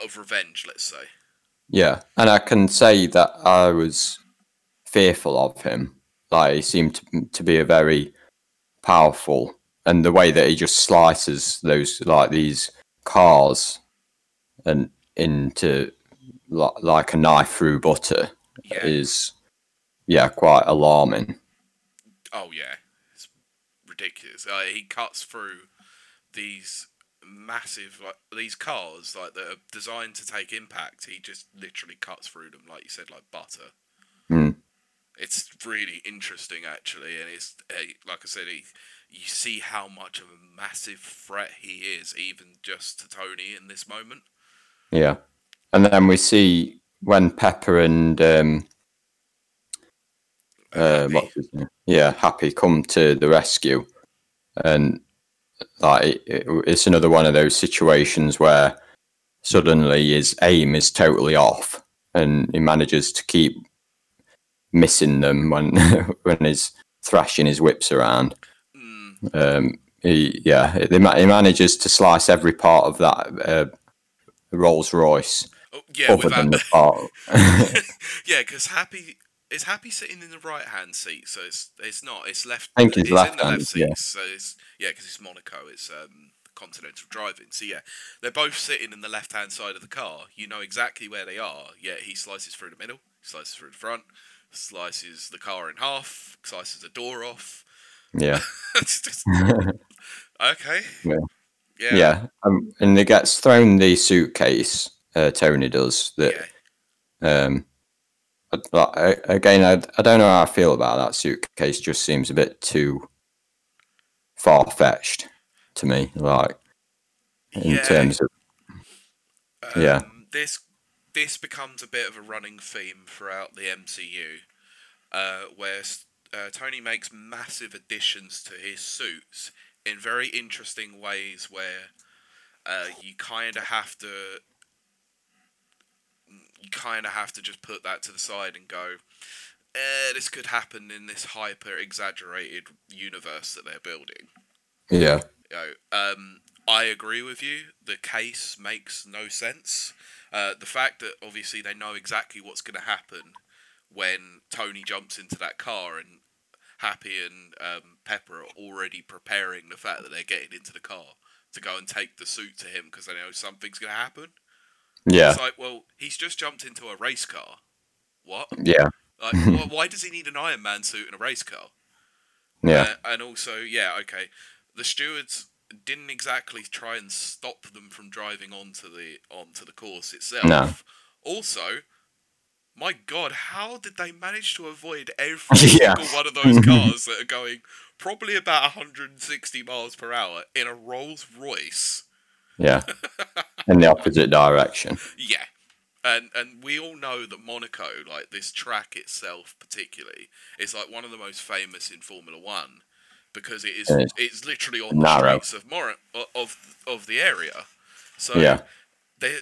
S1: of revenge. Let's say.
S2: yeah, and I can say that I was fearful of him. Like he seemed to, to be a very powerful, and the way that he just slices those like these cars and into li- like a knife through butter
S1: Yeah.
S2: is yeah quite alarming.
S1: Oh yeah, it's ridiculous. Uh, he cuts through these massive like these cars like that are designed to take impact. He just literally cuts through them, like you said, like butter. It's really interesting actually, and it's uh, like I said, he, you see how much of a massive threat he is, even just to Tony in this moment.
S2: Yeah, and then we see when Pepper and um, uh,
S1: Happy.
S2: what's his name? Yeah, Happy come to the rescue, and like it- it's another one of those situations where suddenly his aim is totally off, and he manages to keep missing them when when he's thrashing his whips around.
S1: Mm,
S2: Um, he yeah, he, he manages to slice every part of that uh, Rolls Royce
S1: oh, yeah,
S2: other than the part.
S1: yeah, because Happy is Happy sitting in the right hand seat, so it's it's not. It's left.
S2: I think he's left-handed,
S1: seat,
S2: yeah.
S1: so it's yeah, because it's Monaco. It's um continental driving. So yeah, they're both sitting in the left hand side of the car. You know exactly where they are. Yeah, he slices through the middle, slices through the front, slices the car in half, slices the door off.
S2: Yeah.
S1: Just- okay.
S2: Yeah.
S1: Yeah.
S2: yeah. Um, and it gets thrown the suitcase. Uh, Tony does that.
S1: yeah.
S2: Um, I- again, I, I don't know how I feel about that suitcase. Just seems a bit too far fetched to me. Like in
S1: Yeah.
S2: terms of Yeah.
S1: Um, This becomes a bit of a running theme throughout the MCU, uh, where uh, Tony makes massive additions to his suits in very interesting ways, where uh, you kind of have to you kind of have to just put that to the side and go. Eh, this could happen in this hyper exaggerated universe that they're building.
S2: yeah,
S1: You know, um, I agree with you. The case makes no sense. Uh, the fact that obviously they know exactly what's going to happen when Tony jumps into that car and Happy and um, Pepper are already preparing the fact that they're getting into the car to go and take the suit to him because they know something's going to happen.
S2: yeah,
S1: It's like, well, he's just jumped into a race car. What?
S2: yeah,
S1: Like, wh- why does he need an Iron Man suit in a race car?
S2: yeah,
S1: Uh, and also, yeah, okay, the stewards didn't exactly try and stop them from driving onto the onto the course itself.
S2: No.
S1: Also, my God, how did they manage to avoid every
S2: Yeah.
S1: single one of those cars that are going probably about 160 miles per hour in a Rolls Royce?
S2: yeah. In the opposite direction.
S1: Yeah. And and we all know that Monaco, like this track itself particularly, is like one of the most famous in Formula One because it is
S2: It is.
S1: it's literally on the streets of Mor- of of the area. So
S2: Yeah,
S1: there,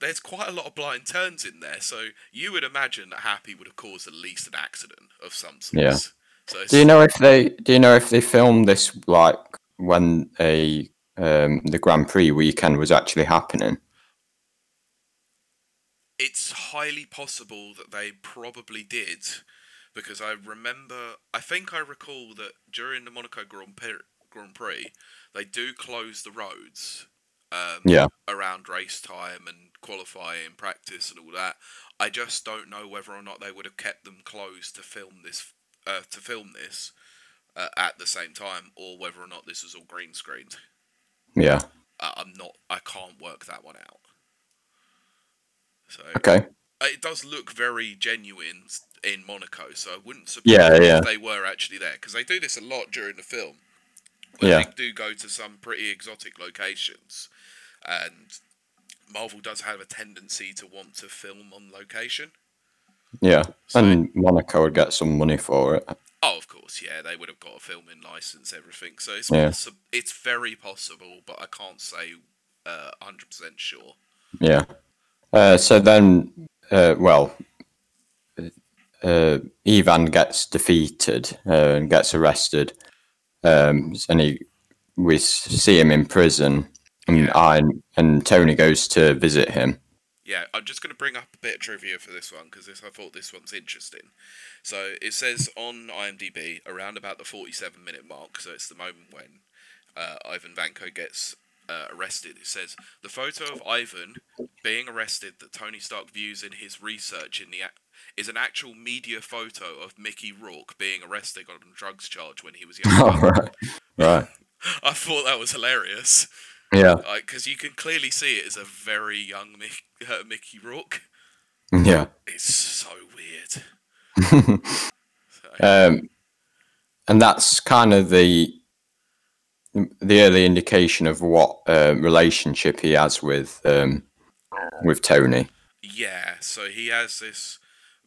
S1: there's quite a lot of blind turns in there. So you would imagine that Happy would have caused at least an accident of some sort.
S2: Yeah.
S1: So
S2: Do you know if they do you know if they filmed this like when a um, the Grand Prix weekend was actually happening?
S1: it's highly possible that they probably did because I remember I think I recall that during the Monaco Grand Prix, Grand Prix they do close the roads um,
S2: Yeah.
S1: around race time and qualifying practice and all that I just don't know whether or not they would have kept them closed to film this uh, to film this uh, at the same time or whether or not this was all green screened
S2: Yeah.
S1: uh, I'm not I can't work that one out so
S2: Okay.
S1: it does look very genuine in Monaco, so I wouldn't surprise
S2: Yeah, yeah.
S1: they were actually there because they do this a lot during the film.
S2: Yeah.
S1: They do go to some pretty exotic locations, and Marvel does have a tendency to want to film on location.
S2: Yeah.
S1: So-
S2: And Monaco would get some money for it.
S1: Oh, of course, yeah, they would have got a filming license, everything. So it's
S2: Yeah.
S1: possi- it's very possible, but I can't say uh, hundred percent sure.
S2: Yeah. Uh, so then, uh, well, uh, Ivan gets defeated uh, and gets arrested, um, and he we see him in prison, and
S1: Yeah.
S2: I and Tony goes to visit him.
S1: Yeah, I'm just going to bring up a bit of trivia for this one because I thought this one's interesting. So it says on IMDb around about the 47 minute mark, so it's the moment when uh, Ivan Vanko gets uh, arrested. It says the photo of Ivan being arrested that Tony Stark views in his research in the is an actual media photo of Mickey Rourke being arrested on a drugs charge when he was young.
S2: Oh, right, right,
S1: I thought that was hilarious
S2: yeah,
S1: because you can clearly see it as a very young Mick, uh, Mickey Rourke.
S2: yeah.
S1: It's so weird. So,
S2: Um, and that's kind of the the early indication of what uh, relationship he has with um, with Tony.
S1: yeah, so he has this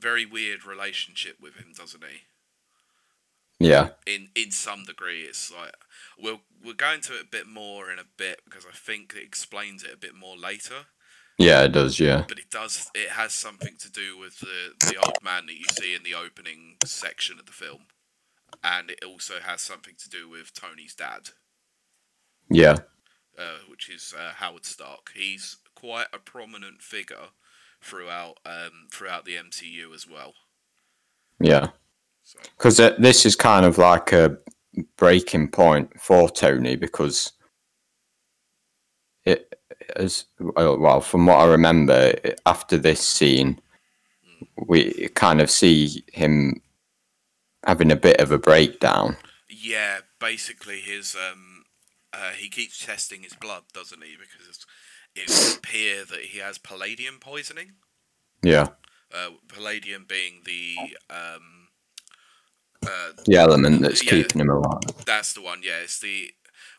S1: very weird relationship with him, doesn't he?
S2: Yeah,
S1: In in some degree, it's like we'll we'll go into it a bit more in a bit because I think it explains it a bit more later.
S2: yeah, it does. Yeah,
S1: But it does it has something to do with the the old man that you see in the opening section of the film, and it also has something to do with Tony's dad.
S2: yeah,
S1: uh, which is uh, Howard Stark. He's quite a prominent figure throughout um, throughout the MCU as well.
S2: yeah.
S1: So
S2: Because uh, this is kind of like a breaking point for Tony because it as well. well, From what I remember, after this scene, we kind of see him having a bit of a breakdown.
S1: Yeah, basically his um, uh, he keeps testing his blood, doesn't he? Because it would appear that he has palladium poisoning.
S2: Yeah,
S1: Uh, palladium being the um, uh,
S2: the element that's
S1: Yeah.
S2: keeping him alive.
S1: That's the one. Yeah, it's the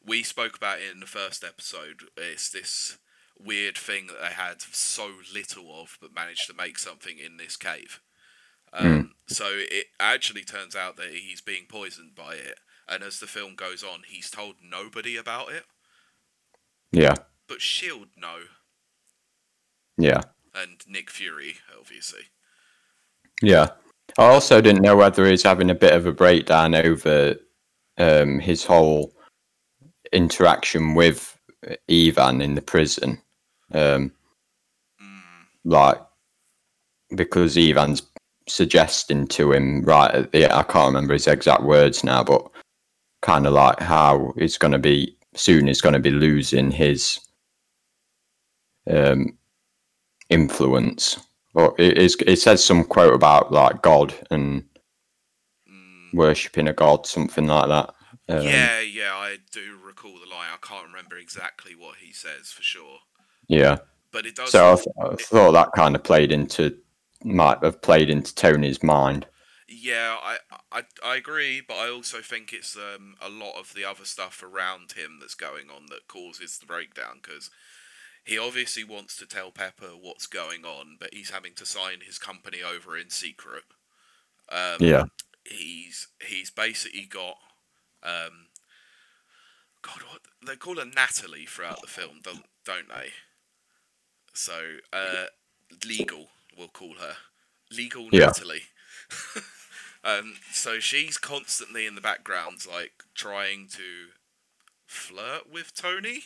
S1: we spoke about it in the first episode. It's this weird thing that they had so little of, but managed to make something in this cave. Um, So it actually turns out that he's being poisoned by it, and as the film goes on, he's told nobody about it,
S2: Yeah,
S1: but Shield no.
S2: yeah,
S1: and Nick Fury obviously.
S2: yeah. I also didn't know whether he's having a bit of a breakdown over um, his whole interaction with Ivan in the prison. Um,
S1: Mm,
S2: like because Ivan's suggesting to him right at the I can't remember his exact words now, but kind of like how he's going to be soon. He's going to be losing his um, influence. Or it, is- it says some quote about like God and
S1: mm.
S2: worshipping a god, something like that. Um,
S1: yeah, yeah, I do recall the line. I can't remember exactly what he says for sure,
S2: yeah.
S1: but it does.
S2: So I, th- I thought that kind of played into might have played into Tony's mind.
S1: Yeah, I, I I agree, but I also think it's um, a lot of the other stuff around him that's going on that causes the breakdown because he obviously wants to tell Pepper what's going on, but he's having to sign his company over in secret. Um,
S2: Yeah.
S1: he's he's basically got um, God, what they call her Natalie throughout the film, don't don't they? So uh, legal, we'll call her legal
S2: Yeah.
S1: Natalie. um, so she's constantly in the background, like trying to flirt with Tony.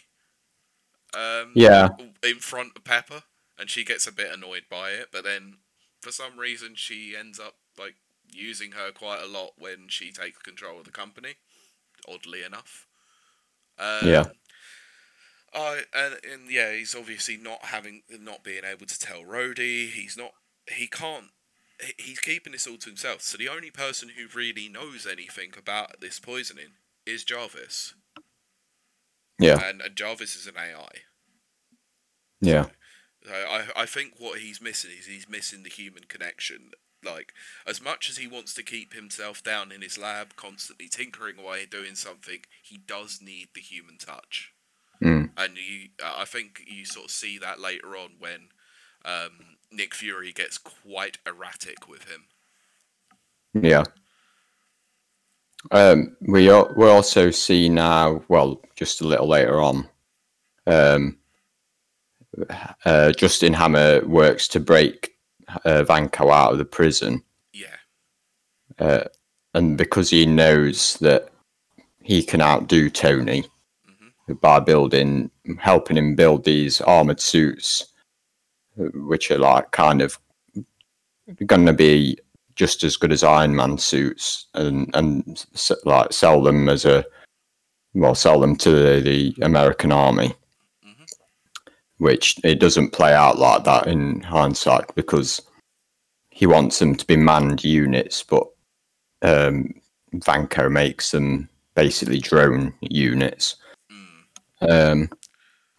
S1: Um,
S2: Yeah.
S1: in front of Pepper, and she gets a bit annoyed by it. But then, for some reason, she ends up like using her quite a lot when she takes control of the company. Oddly enough. Um,
S2: Yeah.
S1: I and, and yeah, he's obviously not having, not being able to tell Rhodey. He's not. He can't. He's keeping this all to himself. So the only person who really knows anything about this poisoning is Jarvis,
S2: Yeah.
S1: and, and Jarvis is an AI.
S2: Yeah.
S1: So I, I think what he's missing is he's missing the human connection. Like, as much as he wants to keep himself down in his lab, constantly tinkering away, doing something, he does need the human touch.
S2: Mm.
S1: And you, I think you sort of see that later on when um, Nick Fury gets quite erratic with him.
S2: Yeah. Um, we we also see now, well, just a little later on, um, uh, Justin Hammer works to break uh, Vanko out of the prison,
S1: Yeah,
S2: uh, and because he knows that he can outdo Tony by building, helping him build these armored suits, which are like kind of going to be just as good as Iron Man suits, and and s- like sell them as a well, sell them to the, the American army. Which it doesn't play out like that in hindsight because he wants them to be manned units, but um, Vanko makes them basically drone units.
S1: mm,
S2: Um,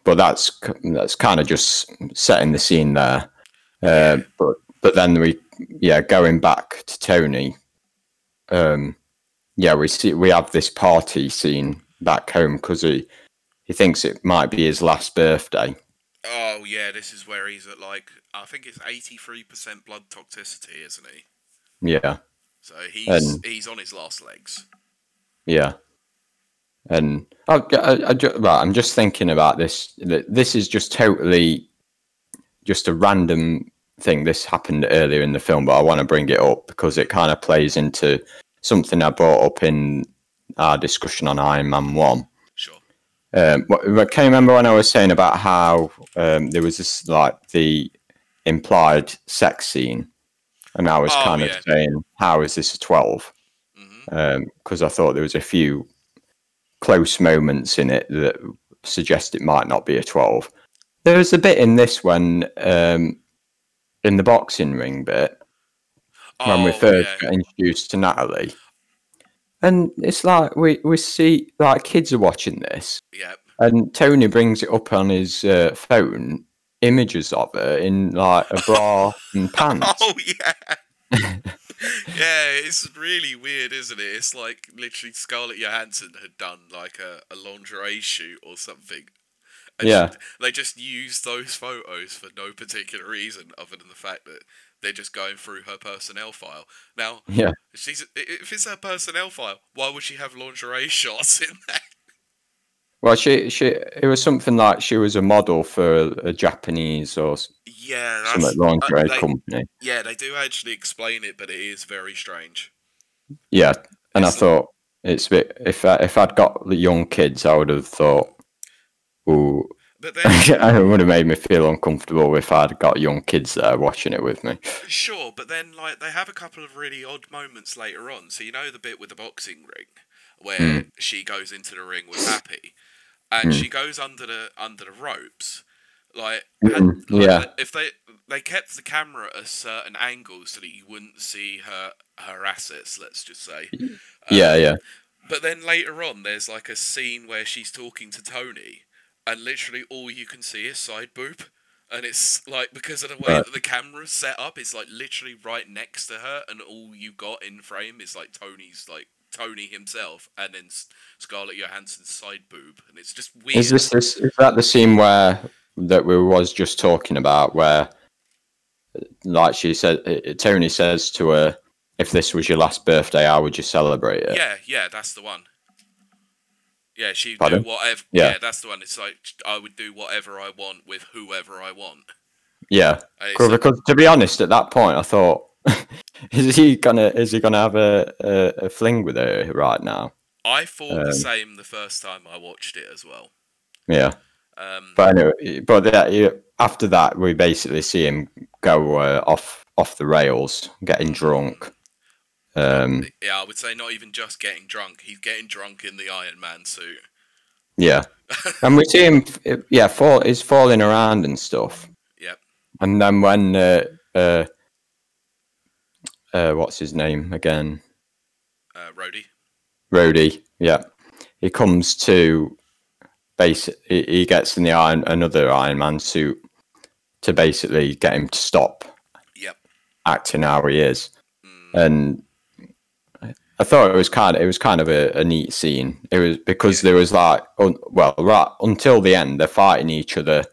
S2: but that's that's kind of just setting the scene there. Uh, but but then we yeah going back to Tony. Um, yeah, we see we have this party scene back home because he he thinks it might be his last birthday.
S1: Oh yeah, this is where he's at like I think it's eighty three percent blood toxicity, isn't he?
S2: Yeah.
S1: So he's
S2: and,
S1: he's on his last legs.
S2: Yeah. And I, I, I, I'm just thinking about this. This is just totally just a random thing. This happened earlier in the film, but I want to bring it up because it kind of plays into something I brought up in our discussion on Iron Man
S1: 1
S2: um, what, can you remember when I was saying about how um, there was this like the implied sex scene, and I was
S1: Oh,
S2: kind
S1: yeah.
S2: of saying, "How is this a 12?
S1: hmm
S2: Because I thought there was a few close moments in it that suggest it might not be a twelve. There was a bit in this one um, in the boxing ring bit when we
S1: Oh,
S2: first
S1: yeah.
S2: got introduced to Natalie. And it's like we we see like kids are watching this,
S1: Yeah.
S2: and Tony brings it up on his uh, phone, images of her in like a bra and pants.
S1: Oh yeah. yeah, it's really weird, isn't it? It's like literally Scarlett Johansson had done like a, a lingerie shoot or something. And
S2: Yeah.
S1: she- they just used those photos for no particular reason other than the fact that they're just going through her personnel file. Now,
S2: Yeah,
S1: she's if it's her personnel file, why would she have lingerie shots in there?
S2: well, she she it was something like she was a model for a Japanese or
S1: Yeah,
S2: some lingerie
S1: uh, they-
S2: company.
S1: yeah, they do actually explain it, but it is very strange.
S2: Yeah, and I
S1: It's-
S2: thought it's a bit if I, if I'd got the young kids, I would have thought, ooh,
S1: But then
S2: it would have made me feel uncomfortable if I'd got young kids there watching it with me.
S1: Sure, but then like they have a couple of really odd moments later on. So you know the bit with the boxing ring where
S2: Mm.
S1: she goes into the ring with Happy, and she goes under the under the ropes. Like, had-
S2: Mm,
S1: like,
S2: yeah.
S1: if they they kept the camera at a certain angle so that you wouldn't see her her assets, let's just say.
S2: yeah, yeah,
S1: But then later on, there's like a scene where she's talking to Tony, and literally all you can see is side boob. And it's like because of the way
S2: Right.
S1: that the camera's set up, it's like literally right next to her, and all you got in frame is like Tony's like Tony himself, and then Scarlett Johansson's side boob, and it's just weird.
S2: Is this this is that the scene where that we was just talking about where, like she said, uh, Tony says to her, "If this was your last birthday, how would you celebrate it?"
S1: Yeah, yeah, that's the one. Yeah, she do whatever. Yeah.
S2: Yeah.
S1: that's the one. It's like I would do whatever I want with whoever I want.
S2: yeah. Because,
S1: like-
S2: to be honest, at that point, I thought, is he gonna is he gonna have a, a, a fling with her right now?
S1: I thought the
S2: um,
S1: same the first time I watched it as well.
S2: Yeah.
S1: Um,
S2: But anyway, but that, yeah, after that, we basically see him go uh, off off the rails, getting drunk. Um,
S1: Yeah, I would say not even just getting drunk. He's getting drunk in the Iron Man suit.
S2: yeah, and we see him, yeah, fall. He's falling around and stuff.
S1: Yep.
S2: And then when uh, uh, uh, what's his name again?
S1: Uh, Rhodey.
S2: Rhodey. Yeah, he comes to base. He, he gets in the Iron another Iron Man suit to basically get him to stop
S1: Yep.
S2: acting how he is.
S1: Mm,
S2: and I thought it was kind of it was kind of a, a neat scene. It was because there was like un, well right until the end they're fighting each other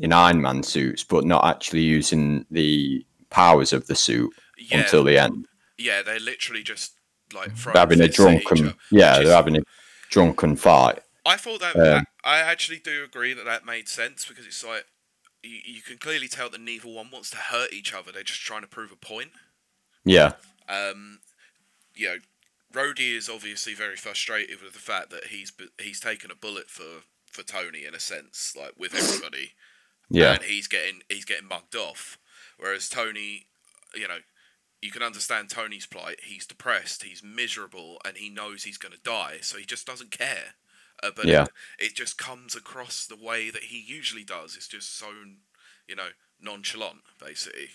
S2: in Iron Man suits, but not actually using the powers of the suit
S1: yeah.
S2: until the end.
S1: yeah, they're literally just like throwing
S2: They're having a drunken yeah, they're
S1: is-
S2: having a drunken fight.
S1: I thought that,
S2: um,
S1: that I actually do agree that that made sense because it's like you, you can clearly tell that neither one wants to hurt each other. They're just trying to prove a point.
S2: Yeah,
S1: Um, you know, Rhodey is obviously very frustrated with the fact that he's he's taken a bullet for for Tony in a sense, like with everybody.
S2: yeah,
S1: and he's getting he's getting mugged off. Whereas Tony, you know, you can understand Tony's plight. He's depressed, he's miserable, and he knows he's going to die, so he just doesn't care. Uh, but
S2: Yeah.
S1: it, it just comes across the way that he usually does. It's just so, you know, nonchalant, basically.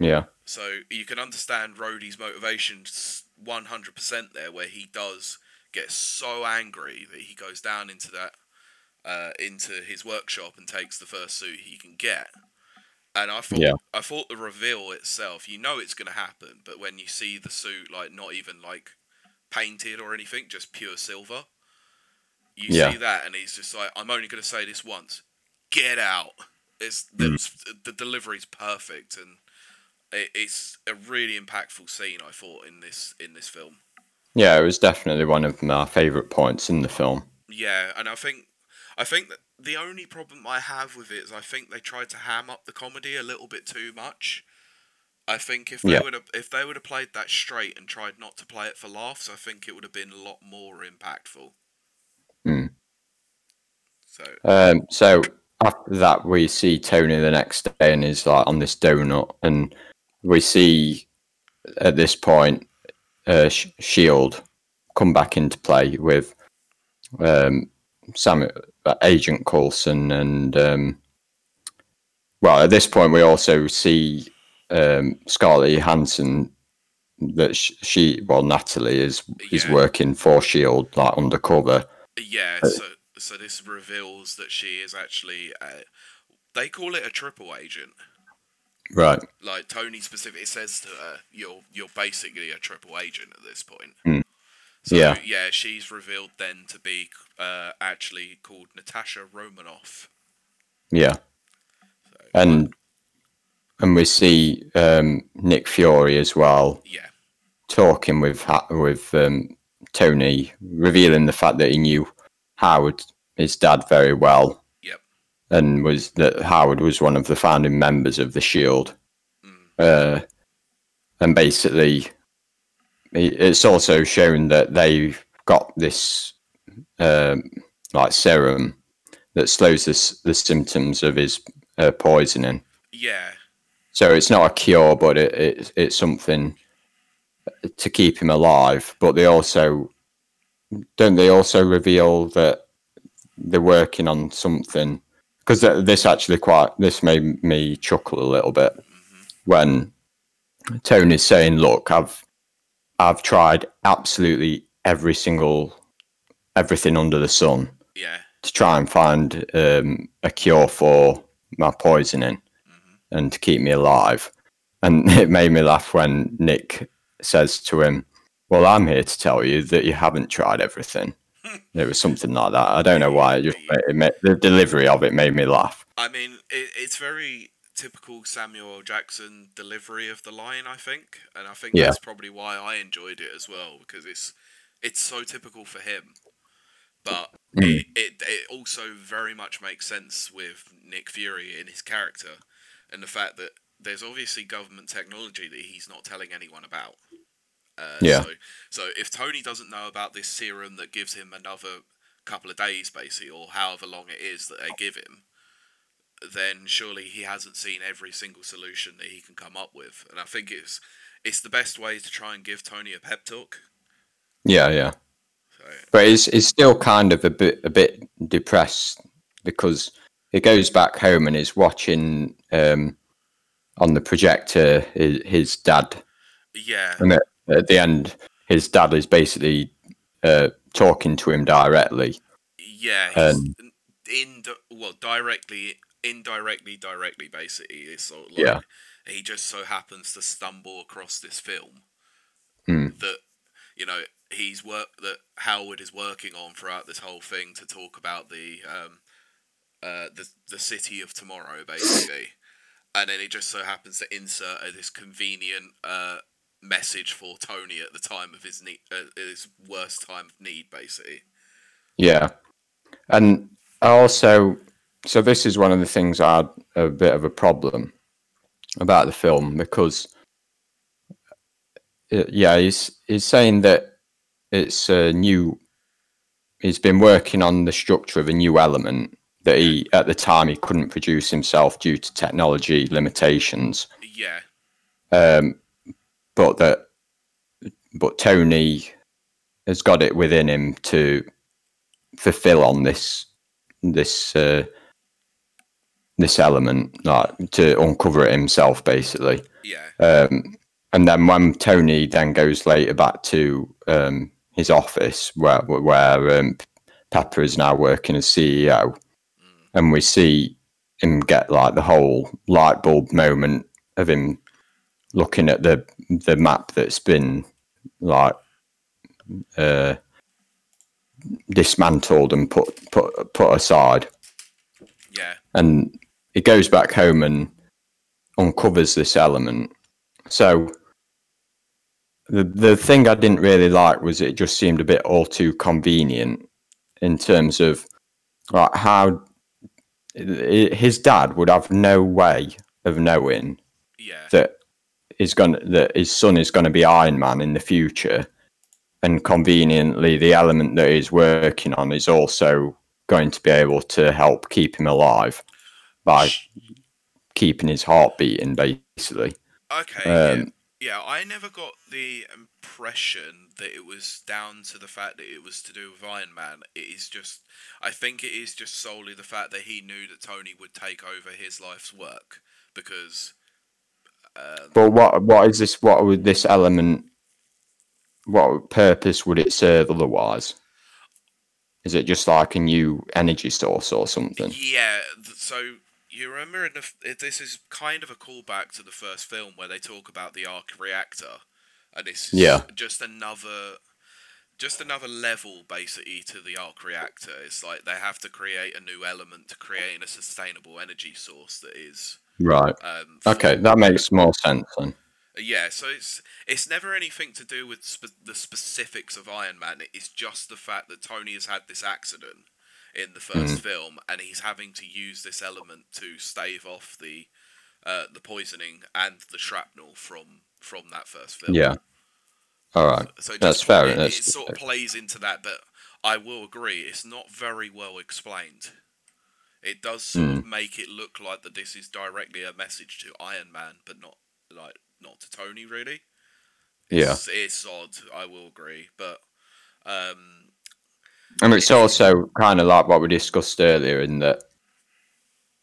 S2: yeah,
S1: So you can understand Rhodey's motivations 100% there, where he does get so angry that he goes down into that, uh, into his workshop and takes the first suit he can get. And I thought,
S2: Yeah.
S1: I thought the reveal itself, you know it's going to happen, but when you see the suit, like not even like painted or anything, just pure silver, you
S2: Yeah.
S1: see that, and he's just like, I'm only going to say this once, get out. It's the,
S2: Mm.
S1: the delivery's perfect, and it, it's a really impactful scene. I thought in this in this film.
S2: yeah. It was definitely one of my favourite points in the film.
S1: Yeah, and I think I think that the only problem I have with it is I think they tried to ham up the comedy a little bit too much. I think if they
S2: Yeah.
S1: would have if they would have played that straight and tried not to play it for laughs, I think it would have been a lot more impactful.
S2: Mm.
S1: So
S2: Um, so after that, we see Tony the next day, and he's like on this donut, and we see at this point uh, Sh- Shield come back into play with um, Sam, uh, Agent Coulson, and um, well, at this point, we also see um, Scarlett Johansson that sh- she, well, Natalie is is
S1: Yeah.
S2: working for Shield, like undercover.
S1: Yeah,
S2: Uh,
S1: so so this reveals that she is actually a, they call it a triple agent.
S2: Right.
S1: Like Tony specifically says to her, "You're you're basically a triple agent at this point."
S2: Hmm.
S1: So,
S2: Yeah.
S1: yeah, she's revealed then to be uh, actually called Natasha Romanoff.
S2: Yeah.
S1: So,
S2: And and we see um, Nick Fury as well
S1: yeah,
S2: talking with with um, Tony, revealing the fact that he knew Howard, his dad, very well, and was that Howard was one of the founding members of the Shield.
S1: mm,
S2: uh, and basically it's also shown that they've got this um, like serum that slows the, the symptoms of his uh, poisoning.
S1: yeah,
S2: So it's not a cure, but it, it it's something to keep him alive. But they also don't they also reveal that they're working on something because this actually quite this made me chuckle a little bit when Tony's saying, "Look, I've I've tried absolutely every single everything under the sun
S1: yeah,
S2: to try and find um, a cure for my poisoning
S1: hmm
S2: and to keep me alive." And it made me laugh when Nick says to him, "Well, I'm here to tell you that you haven't tried everything." It was something like that. I don't know why. It just it made, the delivery of it made me laugh.
S1: I mean, it, it's very typical Samuel Jackson delivery of the line, I think, and I think
S2: Yeah.
S1: that's probably why I enjoyed it as well because it's it's so typical for him. But
S2: Mm.
S1: it, it it also very much makes sense with Nick Fury in his character, and the fact that there's obviously government technology that he's not telling anyone about. Uh,
S2: Yeah.
S1: So, so if Tony doesn't know about this serum that gives him another couple of days, basically, or however long it is that they give him, then surely he hasn't seen every single solution that he can come up with. And I think it's it's the best way to try and give Tony a pep talk.
S2: Yeah, yeah.
S1: So,
S2: But it's it's still kind of a bit a bit depressed because he goes back home and is watching um, on the projector his, his dad,
S1: yeah,
S2: and at, at the end, his dad is basically uh, talking to him directly.
S1: yeah,
S2: Um,
S1: in well directly, indirectly, directly. Basically, it's sort of like
S2: Yeah.
S1: he just so happens to stumble across this film
S2: Hmm.
S1: that you know he's work that Howard is working on throughout this whole thing to talk about the um, uh, the the city of tomorrow, basically, and then it just so happens to insert uh, this convenient uh, message for Tony at the time of his need, uh, his worst time of need, basically.
S2: Yeah, and also so this is one of the things I had a bit of a problem about the film because uh, yeah, he's he's saying that it's a new. He's been working on the structure of a new element that he at the time he couldn't produce himself due to technology limitations.
S1: Yeah,
S2: Um, but that but Tony has got it within him to fulfill on this this uh, this element, like to uncover it himself, basically.
S1: yeah,
S2: Um, and then when Tony then goes later back to um, his office, where where um, Pepper is now working as CEO,
S1: mm,
S2: and we see him get like the whole light bulb moment of him looking at the the map that's been like uh, dismantled and put put put aside,
S1: yeah,
S2: and it goes back home and uncovers this element. So the the thing I didn't really like was it just seemed a bit all too convenient in terms of like how his dad would have no way of knowing
S1: yeah,
S2: that is going that his son is going to be Iron Man in the future, and conveniently the element that he's working on is also going to be able to help keep him alive by keeping his heart beating, basically.
S1: Okay. yeah.
S2: Um,
S1: Yeah, I never got the impression that it was down to the fact that it was to do with Iron Man. It is just, I think it is just solely the fact that he knew that Tony would take over his life's work because, um,
S2: But what what is this? What would this element what purpose would it serve otherwise? Is it just like a new energy source or something?
S1: Yeah. So you remember in the this is kind of a callback to the first film where they talk about the arc reactor, and it's
S2: Yeah.
S1: just another. Just another level, basically, to the arc reactor. It's like they have to create a new element to create a sustainable energy source that is
S2: Right.
S1: um,
S2: Okay, that makes more sense then.
S1: Yeah, so it's it's never anything to do with spe- the specifics of Iron Man. It's just the fact that Tony has had this accident in the first film, and he's having to use this element to stave off the uh, the poisoning and the shrapnel from from that first film.
S2: Yeah. All right.
S1: so
S2: that's
S1: just-
S2: fair,
S1: It,
S2: that's-
S1: it sort of plays into that, but I will agree, it's not very well explained. It does sort
S2: Hmm.
S1: of make it look like that this is directly a message to Iron Man, but not like not to Tony really.
S2: Yeah.
S1: It's, it's odd, I will agree, but um,
S2: And it's also kind of like what we discussed earlier in that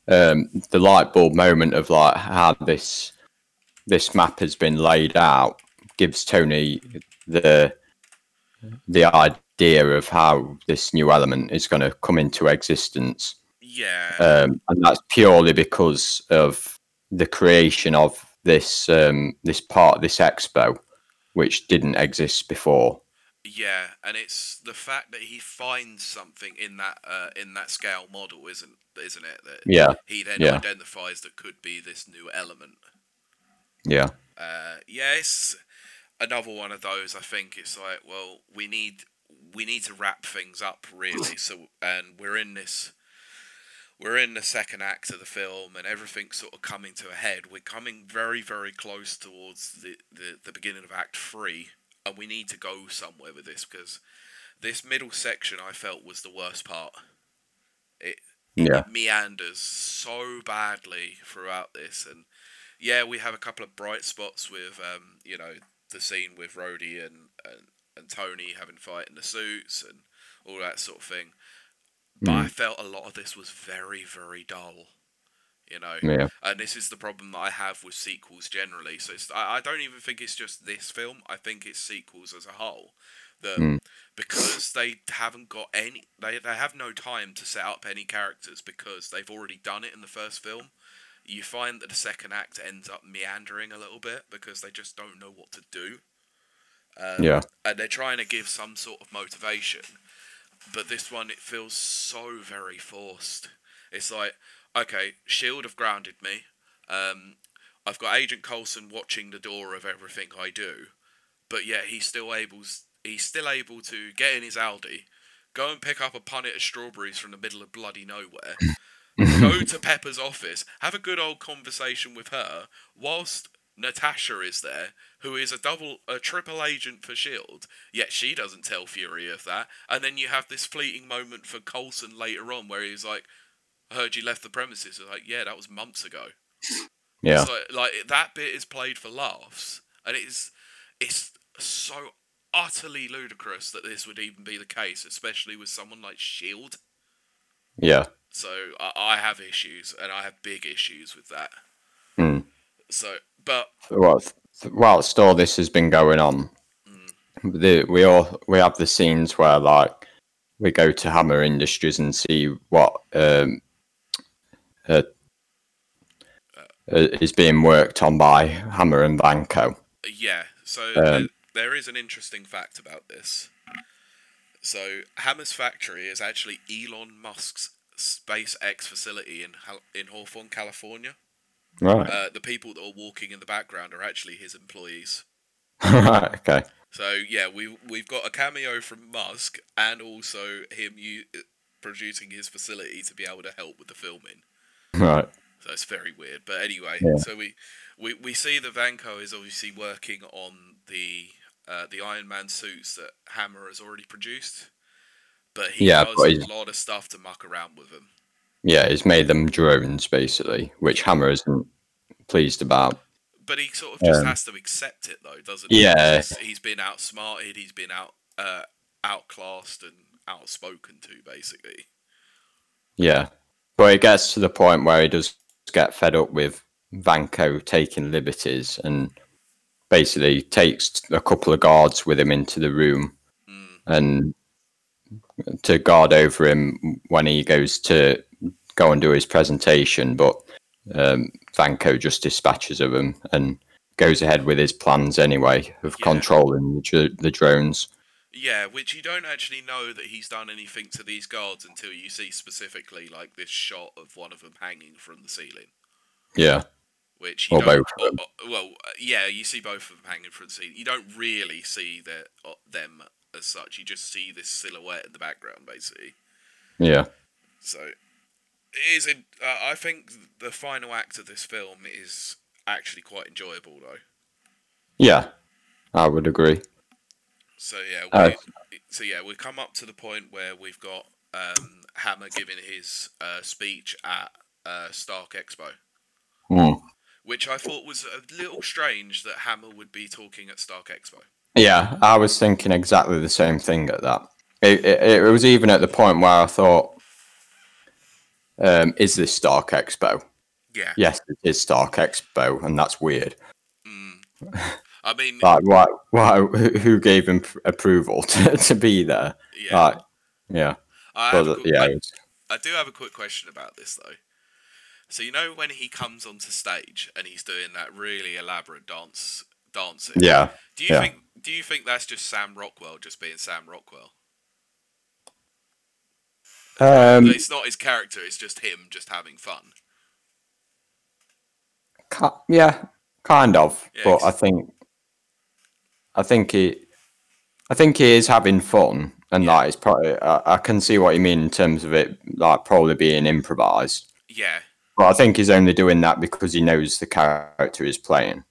S2: um, the light bulb moment of like how this this map has been laid out gives Tony the the idea of how this new element is going to come into existence,
S1: yeah,
S2: um, and that's purely because of the creation of this um, this part, of this expo, which didn't exist before.
S1: yeah, and it's the fact that he finds something in that uh, in that scale model, isn't isn't it? That
S2: Yeah,
S1: he then
S2: yeah.
S1: identifies that could be this new element.
S2: yeah,
S1: Uh, yeah, another one of those. I think it's like, well, we need we need to wrap things up really. So, and we're in this, we're in the second act of the film, and everything's sort of coming to a head. We're coming very, very close towards the the, the beginning of Act Three, and we need to go somewhere with this because this middle section I felt was the worst part. It
S2: yeah.
S1: it meanders so badly throughout this and yeah we have a couple of bright spots with um you know the scene with Rhodey and, and and Tony having fight in the suits and all that sort of thing but I felt a lot of this was very very dull you know
S2: Yeah.
S1: and this is the problem that I have with sequels generally so it's, I, I don't even think it's just this film I think it's sequels as a whole that
S2: Mm.
S1: because they haven't got any they, they have no time to set up any characters because they've already done it in the first film you find that the second act ends up meandering a little bit because they just don't know what to do um,
S2: Yeah.
S1: and they're trying to give some sort of motivation but this one it feels so very forced. It's like okay shield have grounded me. Um, i've got agent coulson watching the door of everything i do but yet he's still able he's still able to get in his Audi, go and pick up a punnet of strawberries from the middle of bloody nowhere, go to Pepper's office, have a good old conversation with her, whilst Natasha is there, who is a double a triple agent for Shield, yet she doesn't tell Fury of that, and then you have this fleeting moment for Coulson later on where he's like, I heard you left the premises. Like, yeah, that was months ago.
S2: Yeah.
S1: Like, like that bit is played for laughs, and it's it's so utterly ludicrous that this would even be the case, especially with someone like Shield.
S2: Yeah.
S1: So I, I have issues, and I have big issues with that. So, but
S2: Well, th- whilst all this has been going on, the, we all we have the scenes where like we go to Hammer Industries and see what um, uh, uh, is being worked on by Hammer and Vanko.
S1: yeah, so
S2: Um,
S1: there, there is an interesting fact about this. So Hammer's factory is actually Elon Musk's SpaceX facility in in Hawthorne, California.
S2: Right.
S1: Uh, the people that are walking in the background are actually his employees.
S2: right. Okay.
S1: So yeah, we we've got a cameo from Musk and also him u- producing his facility to be able to help with the filming.
S2: Right.
S1: So it's very weird. But anyway,
S2: Yeah.
S1: so we, we we see that Vanko is obviously working on the uh, the Iron Man suits that Hammer has already produced, but he
S2: Yeah,
S1: does
S2: but
S1: a lot of stuff to muck around with them.
S2: Yeah, he's made them drones basically, which Hammer isn't pleased about.
S1: But he sort of just
S2: Um,
S1: has to accept it though, doesn't he?
S2: Yeah.
S1: Because he's been outsmarted, he's been out uh, outclassed and outspoken to basically.
S2: Yeah, but it gets to the point where he does get fed up with Vanko taking liberties and basically takes a couple of guards with him into the room
S1: Mm.
S2: and to guard over him when he goes to go and do his presentation. But um, Vanko just dispatches of him and goes ahead with his plans anyway of
S1: Yeah.
S2: controlling the, dr- the drones.
S1: Yeah, which you don't actually know that he's done anything to these guards until you see specifically like this shot of one of them hanging from the ceiling.
S2: Yeah,
S1: Which you
S2: Or both
S1: or- or- well, yeah, you see both of them hanging from the ceiling. You don't really see their, uh, them as such. You just see this silhouette in the background, basically.
S2: yeah,
S1: So is. In, uh, I think the final act of this film is actually quite enjoyable, though.
S2: yeah. I would agree.
S1: So yeah,
S2: Uh,
S1: so yeah, we come up to the point where we've got um, Hammer giving his uh, speech at uh, Stark Expo,
S2: Hmm.
S1: which I thought was a little strange that Hammer would be talking at Stark Expo.
S2: Yeah, I was thinking exactly the same thing at that. It, it, it was even at the point where I thought, um, "Is this Stark Expo?"
S1: Yeah.
S2: Yes, it is Stark Expo, and that's weird.
S1: Mm. I mean,
S2: Like, why? Why? Who gave him approval to, to be there?
S1: yeah.
S2: Like, yeah,
S1: I,
S2: but,
S1: a,
S2: yeah,
S1: I, I do have a quick question about this though. So you know when he comes onto stage and he's doing that really elaborate dance dancing.
S2: yeah.
S1: Do you
S2: yeah.
S1: think do you think that's just Sam Rockwell just being Sam Rockwell?
S2: Um,
S1: it's not his character, it's just him just having fun.
S2: yeah, kind of.
S1: Yeah,
S2: but I think, I think he, I think he is having fun, and
S1: Yeah.
S2: like it's probably. I, I can see what you mean in terms of it, like probably being improvised.
S1: Yeah.
S2: But I think he's only doing that because he knows the character he's playing.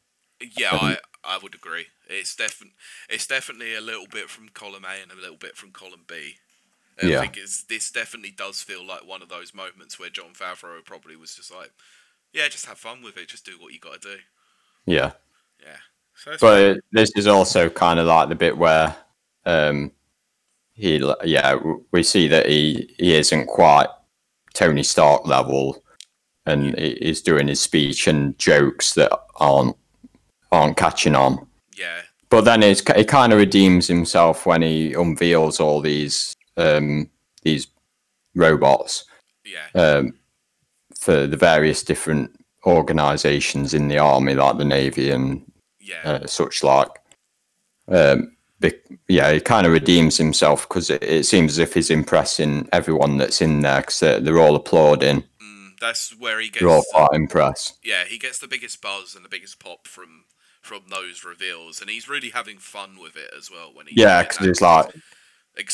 S1: Yeah, I I would agree. It's definitely it's definitely a little bit from column A and a little bit from column B. I
S2: Yeah.
S1: think it's, this definitely does feel like one of those moments where Jon Favreau probably was just like, yeah, just have fun with it, just do what you got to do.
S2: Yeah.
S1: Yeah. So
S2: But this is also kind of like the bit where um, he, yeah, we see that he, he isn't quite Tony Stark level, and he's doing his speech and jokes that aren't aren't catching on.
S1: yeah,
S2: But then it's, he kind of redeems himself when he unveils all these um, these robots
S1: yeah,
S2: um, for the various different organisations in the army, like the navy and
S1: yeah,
S2: uh, such like. Um, yeah, he kind of redeems himself because it, it seems as if he's impressing everyone that's in there because they're, they're all applauding.
S1: mm, that's where he gets.
S2: They're all
S1: the-
S2: impressed.
S1: yeah, he gets the biggest buzz and the biggest pop from from those reveals, and he's really having fun with it as well. When he
S2: Yeah, because it's like,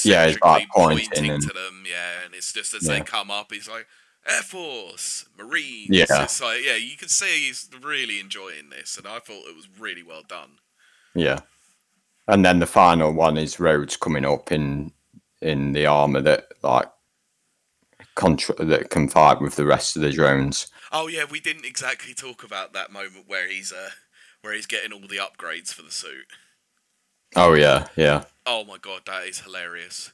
S2: yeah, he's
S1: eccentrically
S2: like
S1: pointing,
S2: pointing and-
S1: to them, yeah, and it's just as
S2: Yeah.
S1: they come up, he's like Air Force, Marines.
S2: Yeah.
S1: it's like yeah, you can see he's really enjoying this, and I thought it was really well done.
S2: yeah. And then the final one is Rhodes coming up in in the armor that like contra- that can fight with the rest of the drones.
S1: Oh yeah, we didn't exactly talk about that moment where he's uh where he's getting all the upgrades for the suit.
S2: Oh yeah, yeah,
S1: Oh my god, that is hilarious.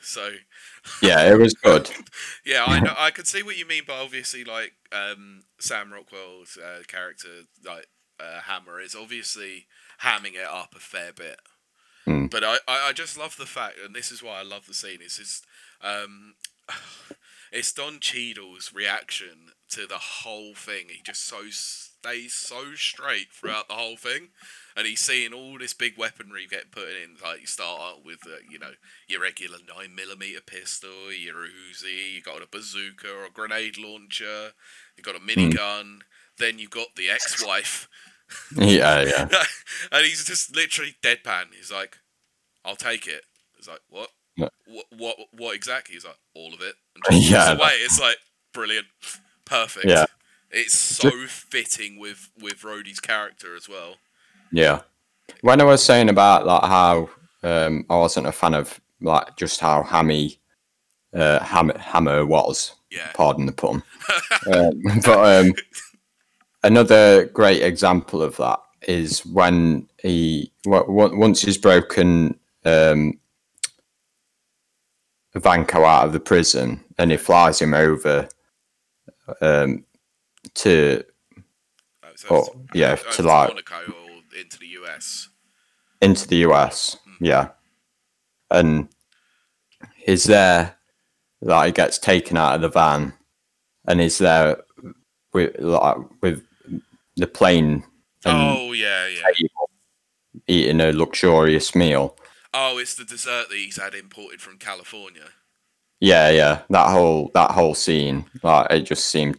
S1: So
S2: yeah. It was good.
S1: yeah, I know I can see what you mean, but obviously, like um, Sam Rockwell's uh, character, like uh, Hammer, is obviously hamming it up a fair bit.
S2: Hmm.
S1: But I, I, I just love the fact, and this is why I love the scene. It's just um, it's Don Cheadle's reaction to the whole thing. He just so stays so straight throughout the whole thing, and he's seeing all this big weaponry get put in. Like you start out with, uh, you know, your regular nine millimeter pistol, your Uzi, you got a bazooka or a grenade launcher, you got a minigun. Then you've got the ex-wife,
S2: Yeah, yeah,
S1: and he's just literally deadpan. He's like, "I'll take it." He's like, "What? What? What? What exactly?" He's like, "All of it." And just
S2: Yeah.
S1: away. It's like brilliant, perfect.
S2: Yeah.
S1: It's so fitting with with Rhodey's character as well.
S2: Yeah. When I was saying about like how um, I wasn't a fan of like just how hammy uh, Hammer, Hammer was,
S1: Yeah.
S2: pardon the pun. um, but um, another great example of that is when he w- once he's broken um, Vanko out of the prison and he flies him over um, to
S1: so
S2: Oh, yeah,
S1: uh,
S2: to like-
S1: Or into the US.
S2: into the US. Yeah, and is there like he gets taken out of the van, and is there with like with the plane
S1: oh yeah, yeah.
S2: eating a luxurious meal?
S1: Oh, it's the dessert that he's had imported from California.
S2: Yeah, yeah, that whole that whole scene, like it just seemed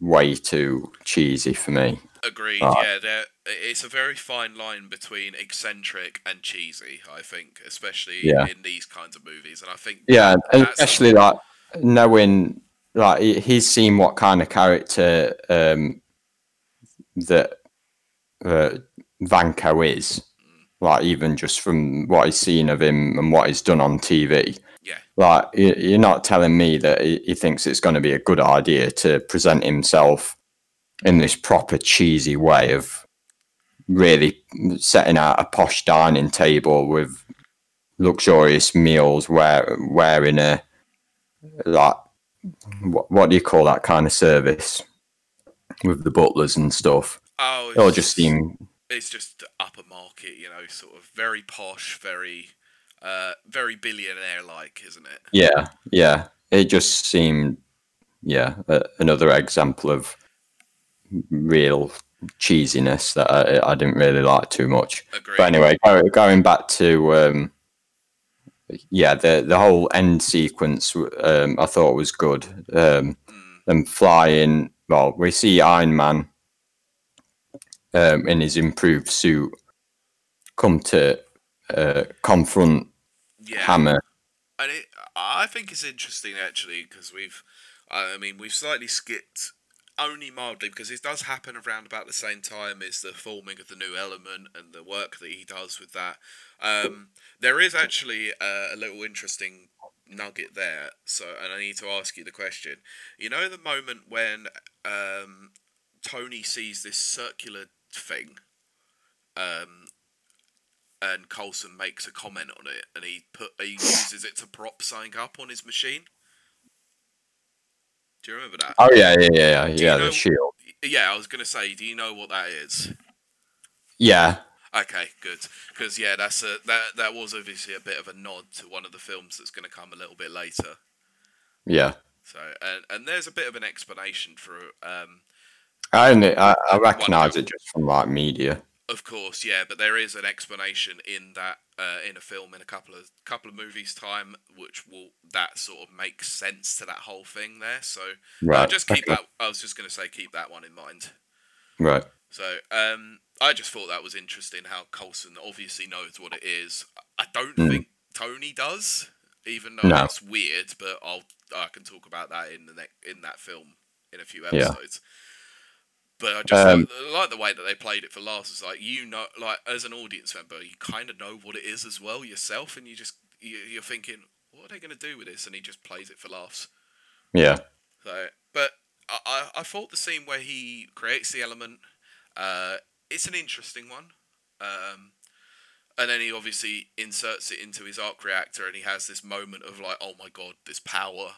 S2: way too cheesy for me.
S1: Agreed. Yeah, there. It's a very fine line between eccentric and cheesy. I think, especially
S2: Yeah.
S1: in these kinds of movies, and I think
S2: Yeah, especially like knowing like he's seen what kind of character um that uh, Vanko is, like even just from what he's seen of him and what he's done on TV.
S1: Yeah.
S2: Like you- you're not telling me that he thinks it's going to be a good idea to present himself in this proper cheesy way of really setting out a posh dining table with luxurious meals where wearing a like what, what do you call that kind of service with the butlers and stuff
S1: oh,
S2: it all just seem
S1: it's just upper market, you know, sort of very posh, very, uh, very billionaire like, isn't it?
S2: yeah yeah it just seemed yeah a, another example of real cheesiness that I, I didn't really like too much
S1: Agreed.
S2: But anyway, going back to um, yeah, the the whole end sequence um, I thought was good. Um,
S1: Mm,
S2: them flying. Well, we see Iron Man um, in his improved suit come to uh, confront
S1: yeah.
S2: Hammer.
S1: And it, I think it's interesting actually because we've, I mean, we've slightly skipped only mildly because it does happen around about the same time as the forming of the new element and the work that he does with that. Um, there is actually a, a little interesting nugget there. So, and I need to ask you the question. You know, the moment when um, Tony sees this circular thing. Um, and Coulson makes a comment on it, and he put he uses it to prop something up on his machine. Do you remember that?
S2: Oh yeah, yeah, yeah, yeah.
S1: you
S2: yeah
S1: know-
S2: the shield.
S1: Yeah, I was gonna say, do you know what that is?
S2: Yeah,
S1: Okay, good, because yeah, that's a that that was obviously a bit of a nod to one of the films that's gonna come a little bit later.
S2: yeah.
S1: So, and and there's a bit of an explanation for um,
S2: I only I, I recognise it just from like media.
S1: Of course, yeah, but there is an explanation in that uh, in a film in a couple of couple of movies time, which will that sort of makes sense to that whole thing there. So
S2: Right.
S1: I'll just keep
S2: okay,
S1: that. I was just going to say keep that one in mind.
S2: Right.
S1: So um, I just thought that was interesting how Coulson obviously knows what it is. I don't
S2: Mm.
S1: think Tony does, even though
S2: No.
S1: that's weird. But I'll I can talk about that in the ne- in that film in a few
S2: Yeah.
S1: But I just
S2: Um,
S1: like, like the way that they played it for laughs. It's like you know, like as an audience member, you kind of know what it is as well yourself, and you just you, you're thinking, what are they going to do with this? And he just plays it for laughs.
S2: Yeah.
S1: So, but I, I, I thought the scene where he creates the element, uh, it's an interesting one. Um, and then he obviously inserts it into his arc reactor, and he has this moment of like, oh my god, this power.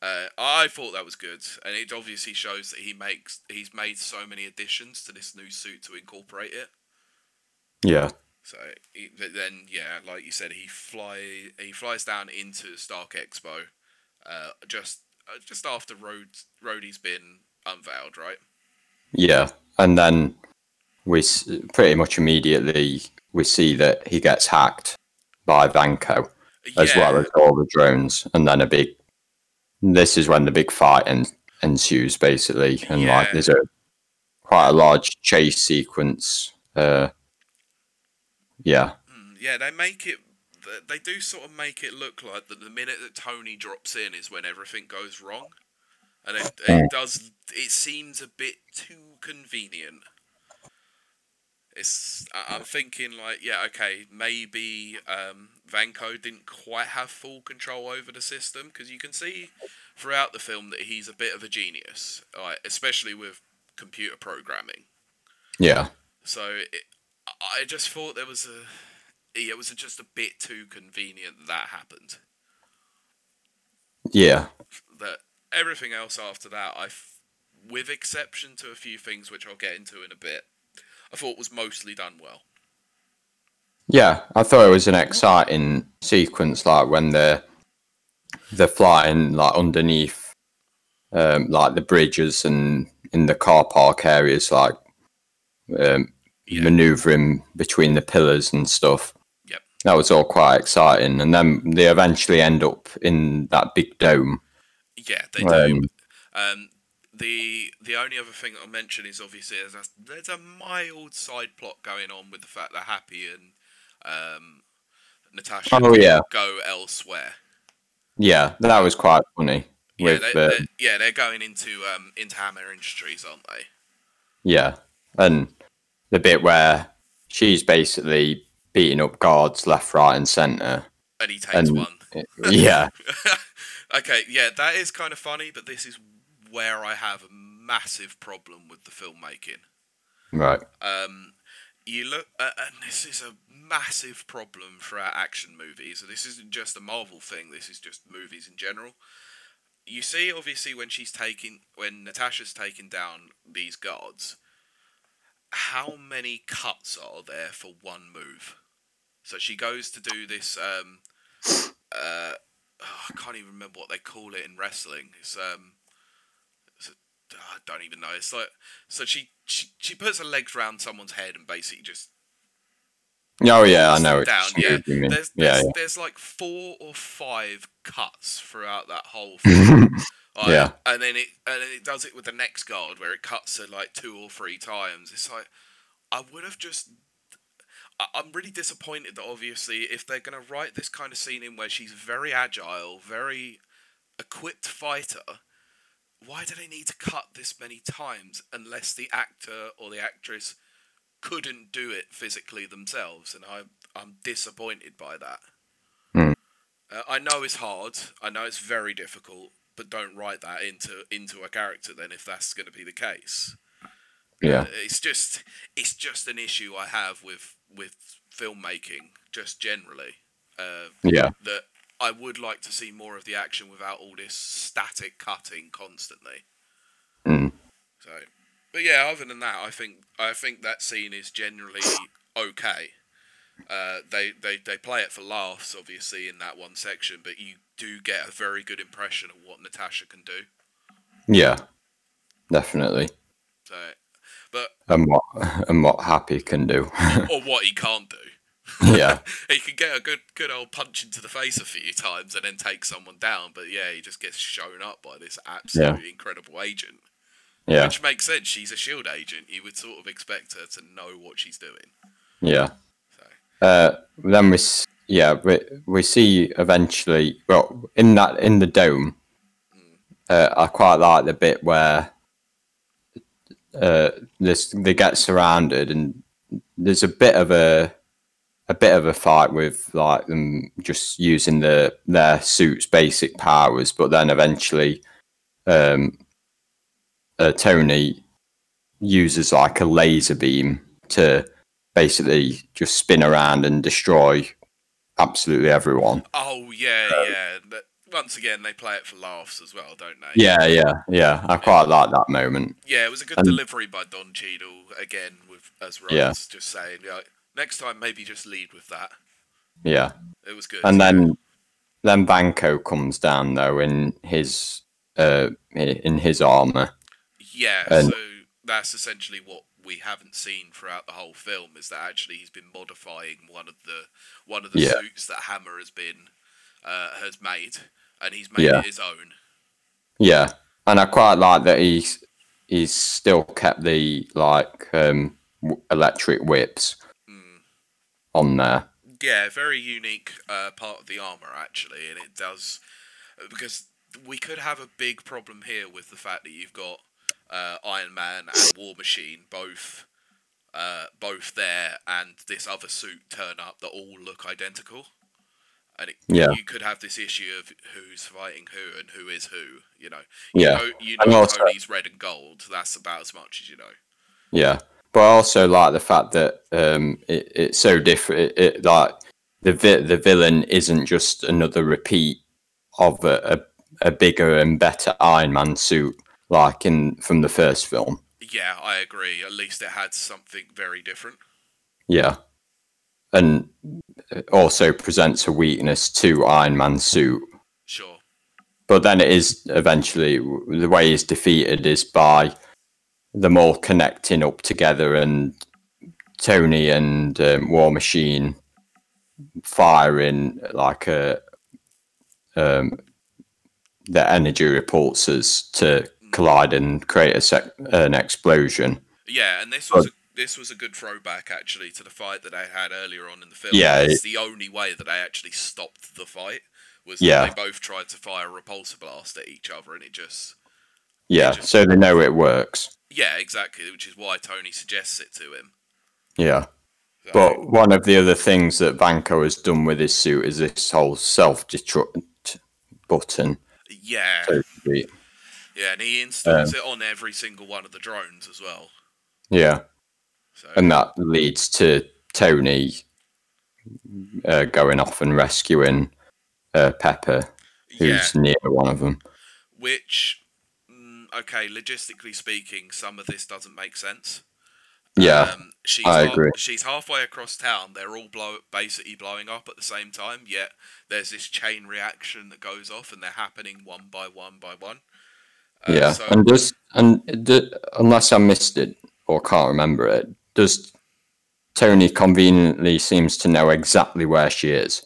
S1: Uh, I thought that was good, and it obviously shows that he makes he's made so many additions to this new suit to incorporate it.
S2: Yeah.
S1: So he, then, yeah, like you said, he fly he flies down into Stark Expo, uh, just uh, just after Road Rhodey's been unveiled, right?
S2: Yeah, and then we s- pretty much immediately we see that he gets hacked by Vanko as well as all the drones, and then a big. This is when the big fight en- ensues, basically, and like there's a quite a large chase sequence. Uh, yeah,
S1: Mm, yeah, they make it. They do sort of make it look like that the minute that Tony drops in is when everything goes wrong, and it, it does. It seems a bit too convenient. It's. I'm thinking like, yeah, okay, maybe um, Vanko didn't quite have full control over the system because you can see throughout the film that he's a bit of a genius, like, especially with computer programming.
S2: yeah,
S1: So it, I just thought there was a, yeah, it was just a bit too convenient that, that happened.
S2: yeah,
S1: That everything else after that, I, with exception to a few things which I'll get into in a bit, I thought was mostly done well.
S2: Yeah, I thought it was an exciting sequence, like when they're they're flying like underneath, um, like the bridges and in the car park areas, like um,
S1: Yeah.
S2: maneuvering between the pillars and stuff.
S1: Yep.
S2: That was all quite exciting, and then they eventually end up in that big dome.
S1: Yeah, they do.
S2: Um,
S1: Um, the the only other thing I'll mention is obviously there's a, there's a mild side plot going on with the fact that Happy and um, Natasha
S2: Oh, yeah.
S1: go elsewhere.
S2: Yeah, that was quite funny.
S1: Yeah,
S2: With
S1: they,
S2: uh,
S1: they're, yeah, they're going into um, into Hammer Industries, aren't they?
S2: yeah, and the bit where she's basically beating up guards left, right, and centre.
S1: And he takes
S2: And
S1: one.
S2: yeah,
S1: okay, yeah, that is kind of funny, but this is where I have a massive problem with the filmmaking.
S2: right.
S1: Um, you look, uh, and this is a massive problem throughout action movies. So this isn't just a Marvel thing. This is just movies in general. You see, obviously, when she's taking, when Natasha's taking down these guards, how many cuts are there for one move? So she goes to do this. Um, uh, oh, I can't even remember what they call it in wrestling. It's um, I don't even know. It's like so she, she she puts her legs around someone's head and basically just
S2: Oh yeah, I know.
S1: down. Yeah,
S2: mean.
S1: there's
S2: yeah,
S1: there's,
S2: yeah.
S1: there's like four or five cuts throughout that whole film. Like,
S2: Yeah.
S1: and then it and then it does it with the next guard where it cuts it like two or three times. It's like I would have just. I'm really disappointed that obviously if they're gonna write this kind of scene in where she's very agile, very equipped fighter, why do they need to cut this many times unless the actor or the actress couldn't do it physically themselves? And I I'm disappointed by that.
S2: Hmm.
S1: Uh, I know it's hard. I know it's very difficult, but don't write that into into a character then if that's going to be the case.
S2: yeah,
S1: Uh, it's just it's just an issue I have with with filmmaking just generally. Uh,
S2: yeah,
S1: that I would like to see more of the action without all this static cutting constantly.
S2: Mm.
S1: So, but yeah, other than that, I think I think that scene is generally okay. Uh, they, they they play it for laughs, obviously, in that one section, but you do get a very good impression of what Natasha can do.
S2: yeah, definitely.
S1: So, but
S2: And what and what Happy can do.
S1: or what he can't do.
S2: Yeah,
S1: he can get a good good old punch into the face a few times and then take someone down, but yeah, he just gets shown up by this absolutely incredible agent.
S2: yeah,
S1: Which makes sense. She's a shield agent. You would sort of expect her to know what she's doing.
S2: yeah.
S1: So
S2: Uh, then we yeah we we see eventually well in that in the dome. Uh, I quite like the bit where uh, this they get surrounded and there's a bit of a a bit of a fight with like them just using the their suits basic powers, but then eventually um, uh, Tony uses like a laser beam to basically just spin around and destroy absolutely everyone.
S1: Oh yeah, yeah. But once again, they play it for laughs as well, don't they?
S2: Yeah, yeah, yeah. I quite like that moment.
S1: Yeah, it was a good
S2: And-
S1: delivery by Don Cheadle again with as Rhodes,
S2: Yeah.
S1: just saying like next time maybe just lead with that.
S2: Yeah,
S1: It was good.
S2: and then then Vanko comes down though in his uh in his armor.
S1: yeah,
S2: and-
S1: so that's essentially what we haven't seen throughout the whole film is that actually he's been modifying one of the one of the
S2: Yeah.
S1: suits that Hammer has been uh, has made, and he's made
S2: Yeah.
S1: it his own.
S2: Yeah, and I quite like that he's he's still kept the like um electric whips. On there.
S1: Yeah, very unique uh, part of the armor actually, and it does because we could have a big problem here with the fact that you've got uh, Iron Man and War Machine both uh, both there, and this other suit turn up that all look identical, and it,
S2: Yeah.
S1: you could have this issue of who's fighting who and who is who. You know,
S2: Yeah,
S1: you know, you know
S2: also-
S1: Tony's red and gold. That's about as much as you know.
S2: Yeah, but I also like the fact that um, it, it's so different. It, it, like the vi- the villain isn't just another repeat of a, a, a bigger and better Iron Man suit. like in from the first film.
S1: Yeah, I agree. At least it had something very different.
S2: Yeah, and also presents a weakness to Iron Man's suit.
S1: Sure.
S2: But then it is eventually the way he's defeated is by them all connecting up together and Tony and um, War Machine firing like a um, the energy repulsors to collide and create a sec- an explosion.
S1: Yeah, and this was a, this was a good throwback actually to the fight that they had earlier on in the film.
S2: Yeah,
S1: it's
S2: it-
S1: the only way that they actually stopped the fight was
S2: Yeah.
S1: they both tried to fire a repulsor blast at each other, and it just
S2: Yeah,
S1: just-
S2: so they know it works.
S1: Yeah, exactly, which is why Tony suggests it to him.
S2: Yeah.
S1: So,
S2: But one of the other things that Vanko has done with his suit is this whole self-destruct button.
S1: yeah,
S2: So
S1: yeah, and he installs
S2: Um,
S1: it on every single one of the drones as well.
S2: Yeah,
S1: So
S2: and that leads to Tony uh, going off and rescuing uh, Pepper,
S1: yeah,
S2: who's near one of them.
S1: which okay, logistically speaking, some of this doesn't make sense.
S2: Yeah,
S1: Um, she's
S2: I
S1: ha-
S2: agree.
S1: She's halfway across town. They're all blow- basically blowing up at the same time. Yet there's this chain reaction that goes off, and they're happening one by one by one. Uh,
S2: yeah.
S1: So
S2: and does and d- unless I missed it or can't remember it, does Tony conveniently seems to know exactly where she is?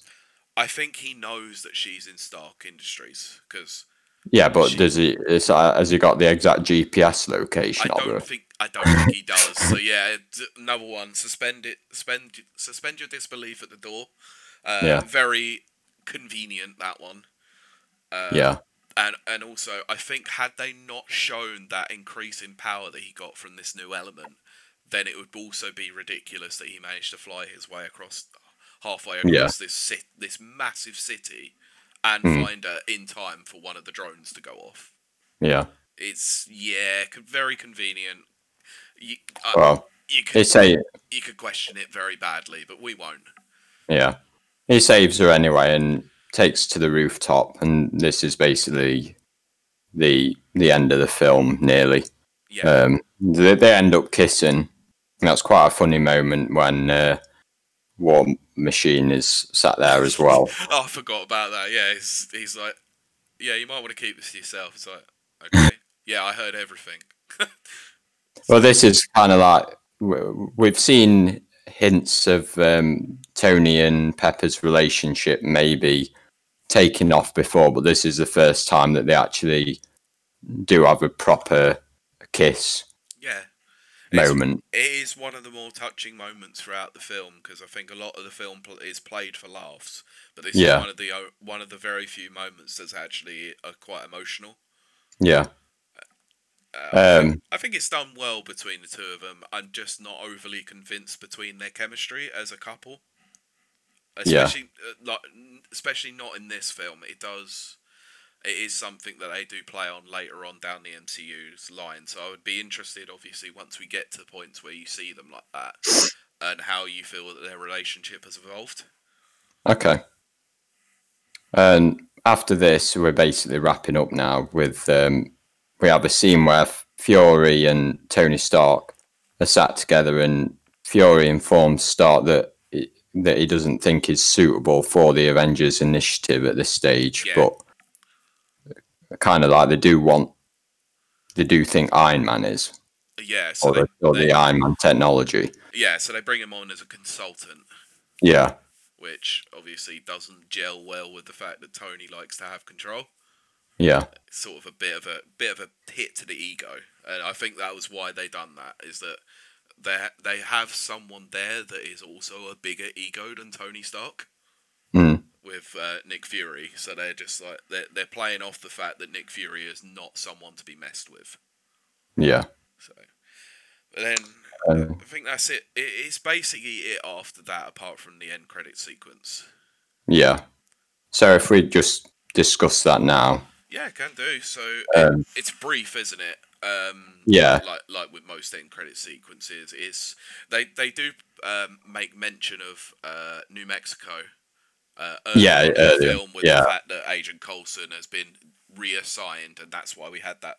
S1: I think he knows that she's in Stark Industries because
S2: Yeah, but
S1: She-
S2: does he? Is, uh, has he got the exact GPS location
S1: I don't think I don't think he does. So yeah, d- number one, suspend it, suspend suspend your disbelief at the door. Uh,
S2: Yeah.
S1: Very convenient that one. Uh,
S2: yeah,
S1: and and also I think had they not shown that increase in power that he got from this new element, then it would also be ridiculous that he managed to fly his way across halfway across
S2: Yeah.
S1: this this massive city and
S2: Mm.
S1: find her in time for one of the drones to go off.
S2: yeah.
S1: It's yeah, very convenient. You, uh,
S2: Well,
S1: you could
S2: say,
S1: you could question it very badly, but we won't.
S2: yeah, he saves her anyway and takes to the rooftop, and this is basically the the end of the film, nearly.
S1: Yeah,
S2: Um, they, they end up kissing. That's quite a funny moment when uh, War Machine is sat there as well.
S1: oh, I forgot about that. Yeah, he's he's like, yeah, you might want to keep this to yourself. It's like, okay, yeah, I heard everything.
S2: Well, this is kind of like we've seen hints of um, Tony and Pepper's relationship maybe taking off before, but this is the first time that they actually do have a proper kiss moment.
S1: it is one of the more touching moments throughout the film because I think a lot of the film pl- is played for laughs, but this
S2: Yeah.
S1: is one of the o- one of the very few moments that's actually uh, quite emotional.
S2: Yeah,
S1: Uh, I, think,
S2: um,
S1: I think it's done well between the two of them. I'm just not overly convinced between their chemistry as a couple.
S2: Yeah.
S1: Especially, uh, like, especially not in this film. It does. It is something that they do play on later on down the MCU's line. So I would be interested, obviously, once we get to the points where you see them like that, and how you feel that their relationship has evolved.
S2: okay. And after this, we're basically wrapping up now with um, we have a scene where Fury and Tony Stark are sat together, and Fury informs Stark that he, that he doesn't think is suitable for the Avengers Initiative at this stage,
S1: Yeah.
S2: but kind of like they do want, they do think Iron Man is,
S1: Yeah. So
S2: or, the, or
S1: they-
S2: the Iron Man technology.
S1: yeah. So they bring him on as a consultant.
S2: Yeah,
S1: which obviously doesn't gel well with the fact that Tony likes to have control.
S2: yeah,
S1: It's sort of a bit of a bit of a hit to the ego, and I think that was why they done that. Is that they they have someone there that is also a bigger ego than Tony Stark
S2: mm,
S1: with uh, Nick Fury, so they're just like they're they're playing off the fact that Nick Fury is not someone to be messed with.
S2: yeah.
S1: So, but then
S2: Uh,
S1: I think that's it. it. It's basically it after that, apart from the end credit sequence.
S2: Yeah. So if we just discuss that now,
S1: Yeah, can do. So
S2: Um,
S1: it, it's brief, isn't it? Um,
S2: Yeah.
S1: Like like with most end credit sequences, is they they do um, make mention of uh, New Mexico. Uh,
S2: Yeah,
S1: on in the
S2: earlier,
S1: film with
S2: yeah.
S1: the fact that Agent Coulson has been reassigned, and that's why we had that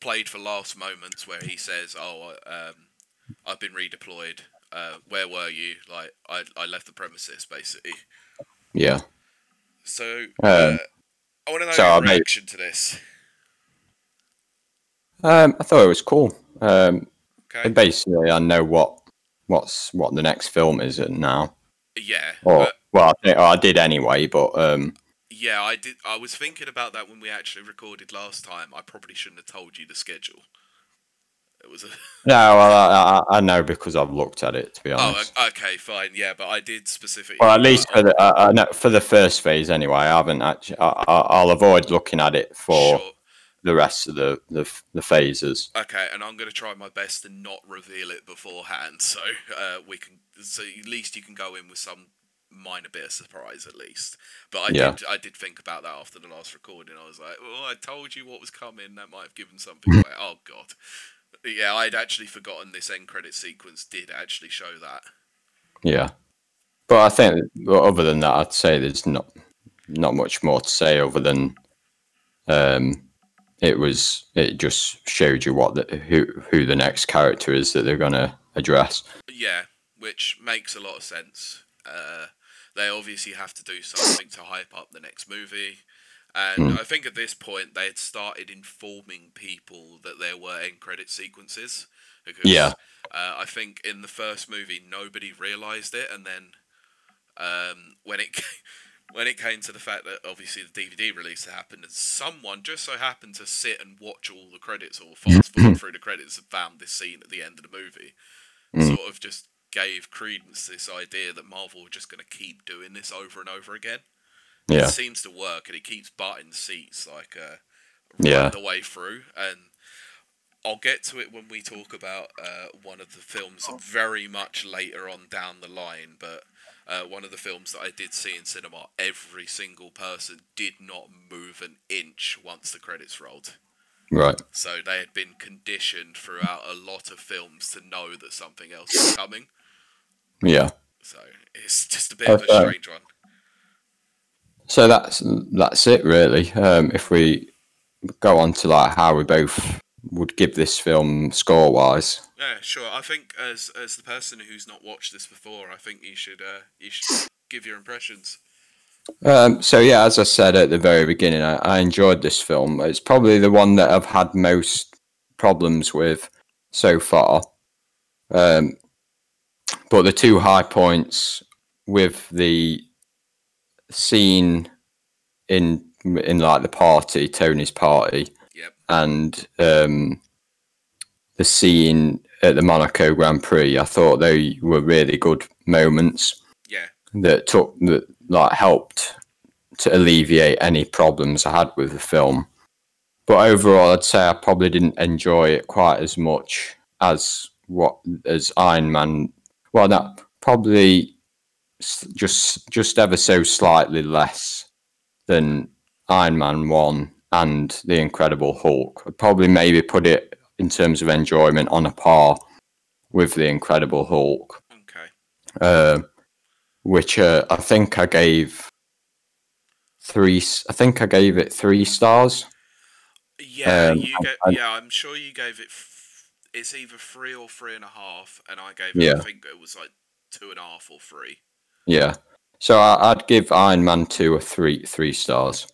S1: played for last moments where he says, "Oh, um, I've been redeployed. Uh, where were you? Like, I, I left the premises, basically."
S2: Yeah.
S1: So,
S2: Um,
S1: uh, I want to know
S2: so
S1: your
S2: I made-
S1: reaction to this.
S2: Um, I thought it was cool. Um,
S1: Okay.
S2: basically, I know what what's what the next film is now.
S1: Yeah.
S2: Or
S1: but-
S2: well, I, think, I did anyway, but um,
S1: yeah, I did. I was thinking about that when we actually recorded last time. I probably shouldn't have told you the schedule. It was a.
S2: no, well, I, I, I know because I've looked at it. To be
S1: Oh,
S2: honest.
S1: o- okay, fine. Yeah, but I did specifically.
S2: Well, at least for the uh, uh, no, for the first phase, anyway. I haven't actually. I, I, I'll avoid looking at it for
S1: Sure.
S2: the rest of the the, the phases.
S1: Okay, and I'm going to try my best to not reveal it beforehand, so uh, we can. So at least you can go in with some minor bit of surprise, at least. But I
S2: Yeah.
S1: did. I did think about that after the last recording. I was like, "Oh, I told you what was coming. That might have given something away." oh God. Yeah, I'd actually forgotten this end credit sequence did actually show that.
S2: Yeah, but I think well, other than that, I'd say there's not not much more to say other than um, it was it just showed you what the, who who the next character is that they're gonna address.
S1: Yeah, which makes a lot of sense. Uh, they obviously have to do something to hype up the next movie. And I think at this point they had started informing people that there were end credit sequences. Because
S2: Yeah.
S1: uh, I think in the first movie nobody realised it, and then um, when it when it came to the fact that obviously the DVD release had happened, and someone just so happened to sit and watch all the credits or fast forward through the credits and found this scene at the end of the movie, sort of just gave credence to this idea that Marvel were just going to keep doing this over and over again.
S2: Yeah,
S1: It seems to work, and it keeps butting seats like uh,
S2: Yeah.
S1: the way through. And I'll get to it when we talk about uh, one of the films very much later on down the line. But uh, one of the films that I did see in cinema, every single person did not move an inch once the credits rolled.
S2: right.
S1: So they had been conditioned throughout a lot of films to know that something else was coming.
S2: Yeah.
S1: So it's just a bit of a strange one.
S2: So that's that's it really. Um, if we go on to like how we both would give this film score wise.
S1: Yeah, sure. I think as as the person who's not watched this before, I think you should uh, you should give your impressions.
S2: Um, so yeah, as I said at the very beginning, I, I enjoyed this film. It's probably the one that I've had most problems with so far. Um, but the two high points with the scene in in like the party, Tony's party,
S1: Yep.
S2: and um, the scene at the Monaco Grand Prix. I thought they were really good moments
S1: Yeah.
S2: that took that like helped to alleviate any problems I had with the film. But overall, I'd say I probably didn't enjoy it quite as much as what as Iron Man. Well, no, probably just just ever so slightly less than Iron Man one and the Incredible Hulk. I'd probably maybe put it in terms of enjoyment on a par with the Incredible Hulk
S1: Okay.
S2: uh, which uh, I think I gave three. I think I gave it three stars.
S1: Yeah,
S2: Um,
S1: you.
S2: I-
S1: Yeah, I'm sure you gave it. It's either three or three and a half, and I gave it.
S2: Yeah.
S1: I think it was like two and a half or three.
S2: Yeah, so I, I'd give Iron Man two a three three stars.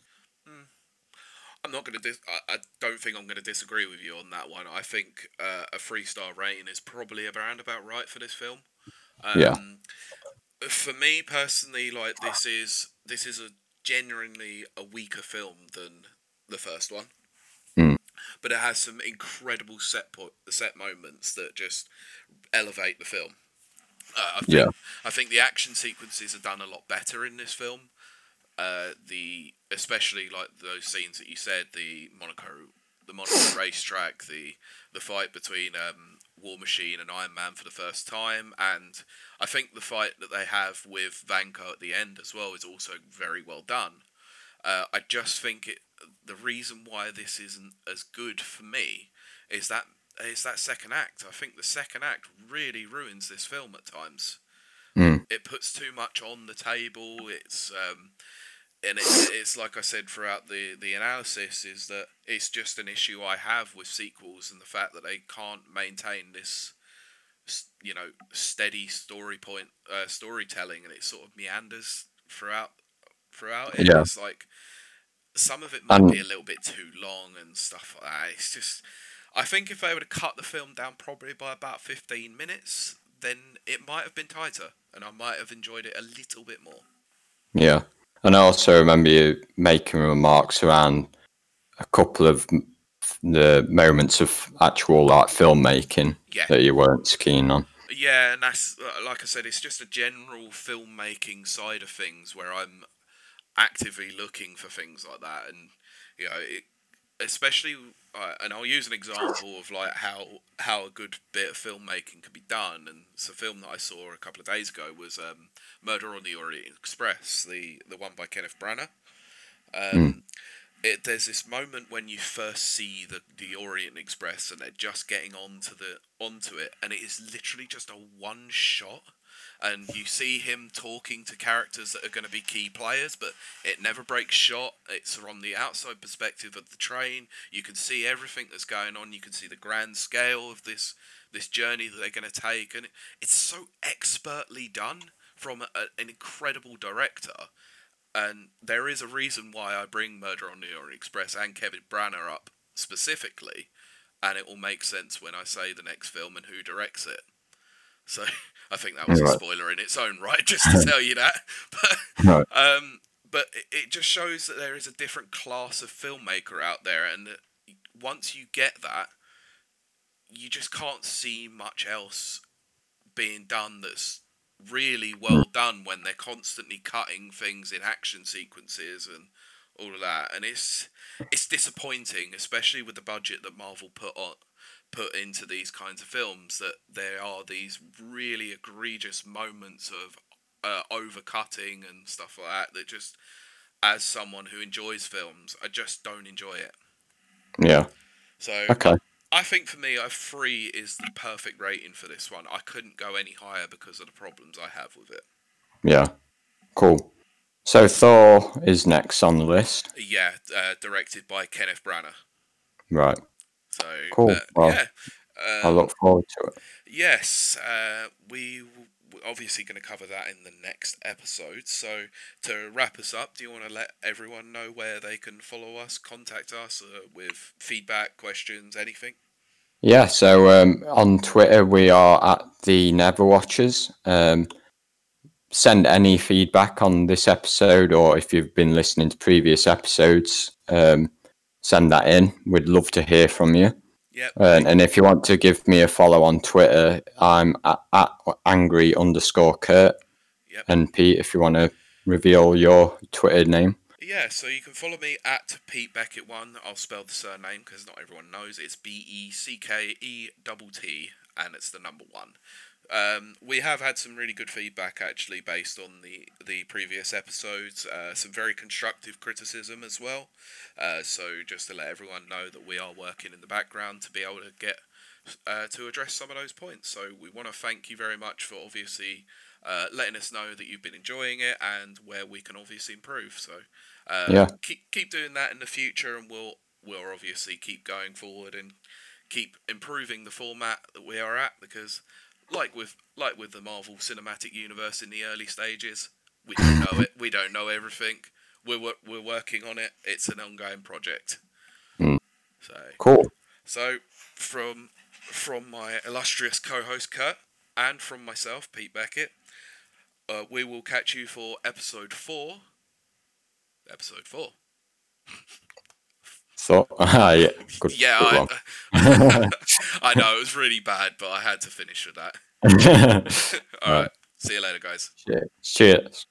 S1: I'm not gonna. Dis- I, I don't think I'm gonna disagree with you on that one. I think uh, a three star rating is probably around about right for this film. Um,
S2: Yeah.
S1: For me personally, like this is this is a genuinely a weaker film than the first one. But it has some incredible set po- set moments that just elevate the film. Uh, I think,
S2: Yeah.
S1: I think the action sequences are done a lot better in this film. Uh, the especially like those scenes that you said, the Monaco, the Monaco racetrack, the the fight between um, War Machine and Iron Man for the first time, and I think the fight that they have with Vanko at the end as well is also very well done. Uh, I just think it. The reason why this isn't as good for me is that is that second act. I think the second act really ruins this film at times.
S2: Mm.
S1: It puts too much on the table. It's um, and it's, it's like I said throughout the the analysis is that it's just an issue I have with sequels and the fact that they can't maintain this you know steady story point uh, storytelling and it sort of meanders throughout throughout it.
S2: Yeah.
S1: It's like some of it might be a little bit too long and stuff like that. It's just I think if they would have cut the film down probably by about fifteen minutes, then it might have been tighter and I might have enjoyed it a little bit more.
S2: Yeah. And I also remember you making remarks around a couple of the moments of actual like filmmaking
S1: Yeah.
S2: that you weren't keen on.
S1: Yeah, and that's like I said, it's just a general filmmaking side of things where I'm actively looking for things like that, and you know, it, especially, uh, and I'll use an example of like how how a good bit of filmmaking can be done, and it's a film that I saw a couple of days ago was um, Murder on the Orient Express, the the one by Kenneth Branagh. Um, it, there's this moment when you first see the, the Orient Express and they're just getting onto the onto it, and it is literally just a one shot, and you see him talking to characters that are going to be key players, but it never breaks shot. It's from the outside perspective of the train. You can see everything that's going on. You can see the grand scale of this this journey that they're going to take, and it's so expertly done from a, an incredible director and there is a reason why I bring Murder on the Orient Express and Kevin Branagh up specifically, and it will make sense when I say the next film and who directs it. So I think that was a spoiler in its own right, just to tell you that. But
S2: Right.
S1: um, but it, it just shows that there is a different class of filmmaker out there, and once you get that, you just can't see much else being done that's really well done when they're constantly cutting things in action sequences and all of that and it's it's disappointing especially with the budget that Marvel put on put into these kinds of films that there are these really egregious moments of uh, overcutting and stuff like that that just as someone who enjoys films I just don't enjoy it
S2: Yeah.
S1: so
S2: Okay.
S1: I think for me, a three is the perfect rating for this one. I couldn't go any higher because of the problems I have with it.
S2: Yeah. Cool. So Thor is next on the list.
S1: Yeah, uh, directed by Kenneth Branagh.
S2: Right.
S1: So
S2: Cool.
S1: uh,
S2: Well,
S1: yeah,
S2: I
S1: um,
S2: look forward to it.
S1: yes, uh, we we're obviously going to cover that in the next episode. So to wrap us up, do you want to let everyone know where they can follow us, contact us uh, with feedback, questions, anything?
S2: Yeah, so um, on Twitter we are at the Never Watchers. Um, send any feedback on this episode, or if you've been listening to previous episodes, um, send that in. We'd love to hear from you.
S1: Yep.
S2: And, and if you want to give me a follow on Twitter, I'm at, at angry underscore Kurt.
S1: Yep.
S2: And Pete, if you want to reveal your Twitter name.
S1: Yeah, so you can follow me at Pete Beckett one. I'll spell the surname because not everyone knows. It's B E C K E double T, and it's the number one. Um, we have had some really good feedback actually based on the the previous episodes. Uh, some very constructive criticism as well. Uh, so just to let everyone know that we are working in the background to be able to get uh, to address some of those points. So we want to thank you very much for obviously uh, letting us know that you've been enjoying it and where we can obviously improve. So uh,
S2: Yeah.
S1: keep keep doing that in the future, and we'll we'll obviously keep going forward and keep improving the format that we are at because like with like with the Marvel Cinematic Universe in the early stages, we don't know it. We don't know everything. We're we're working on it. It's an ongoing project.
S2: Mm.
S1: So
S2: Cool.
S1: so from from my illustrious co-host Kurt and from myself Pete Beckett, uh, we will catch you for episode four. Episode four.
S2: So, ah, yeah, good.
S1: yeah,
S2: good
S1: I. I know it was really bad, but I had to finish with that. All right. See you later, guys.
S2: Cheers. Cheers.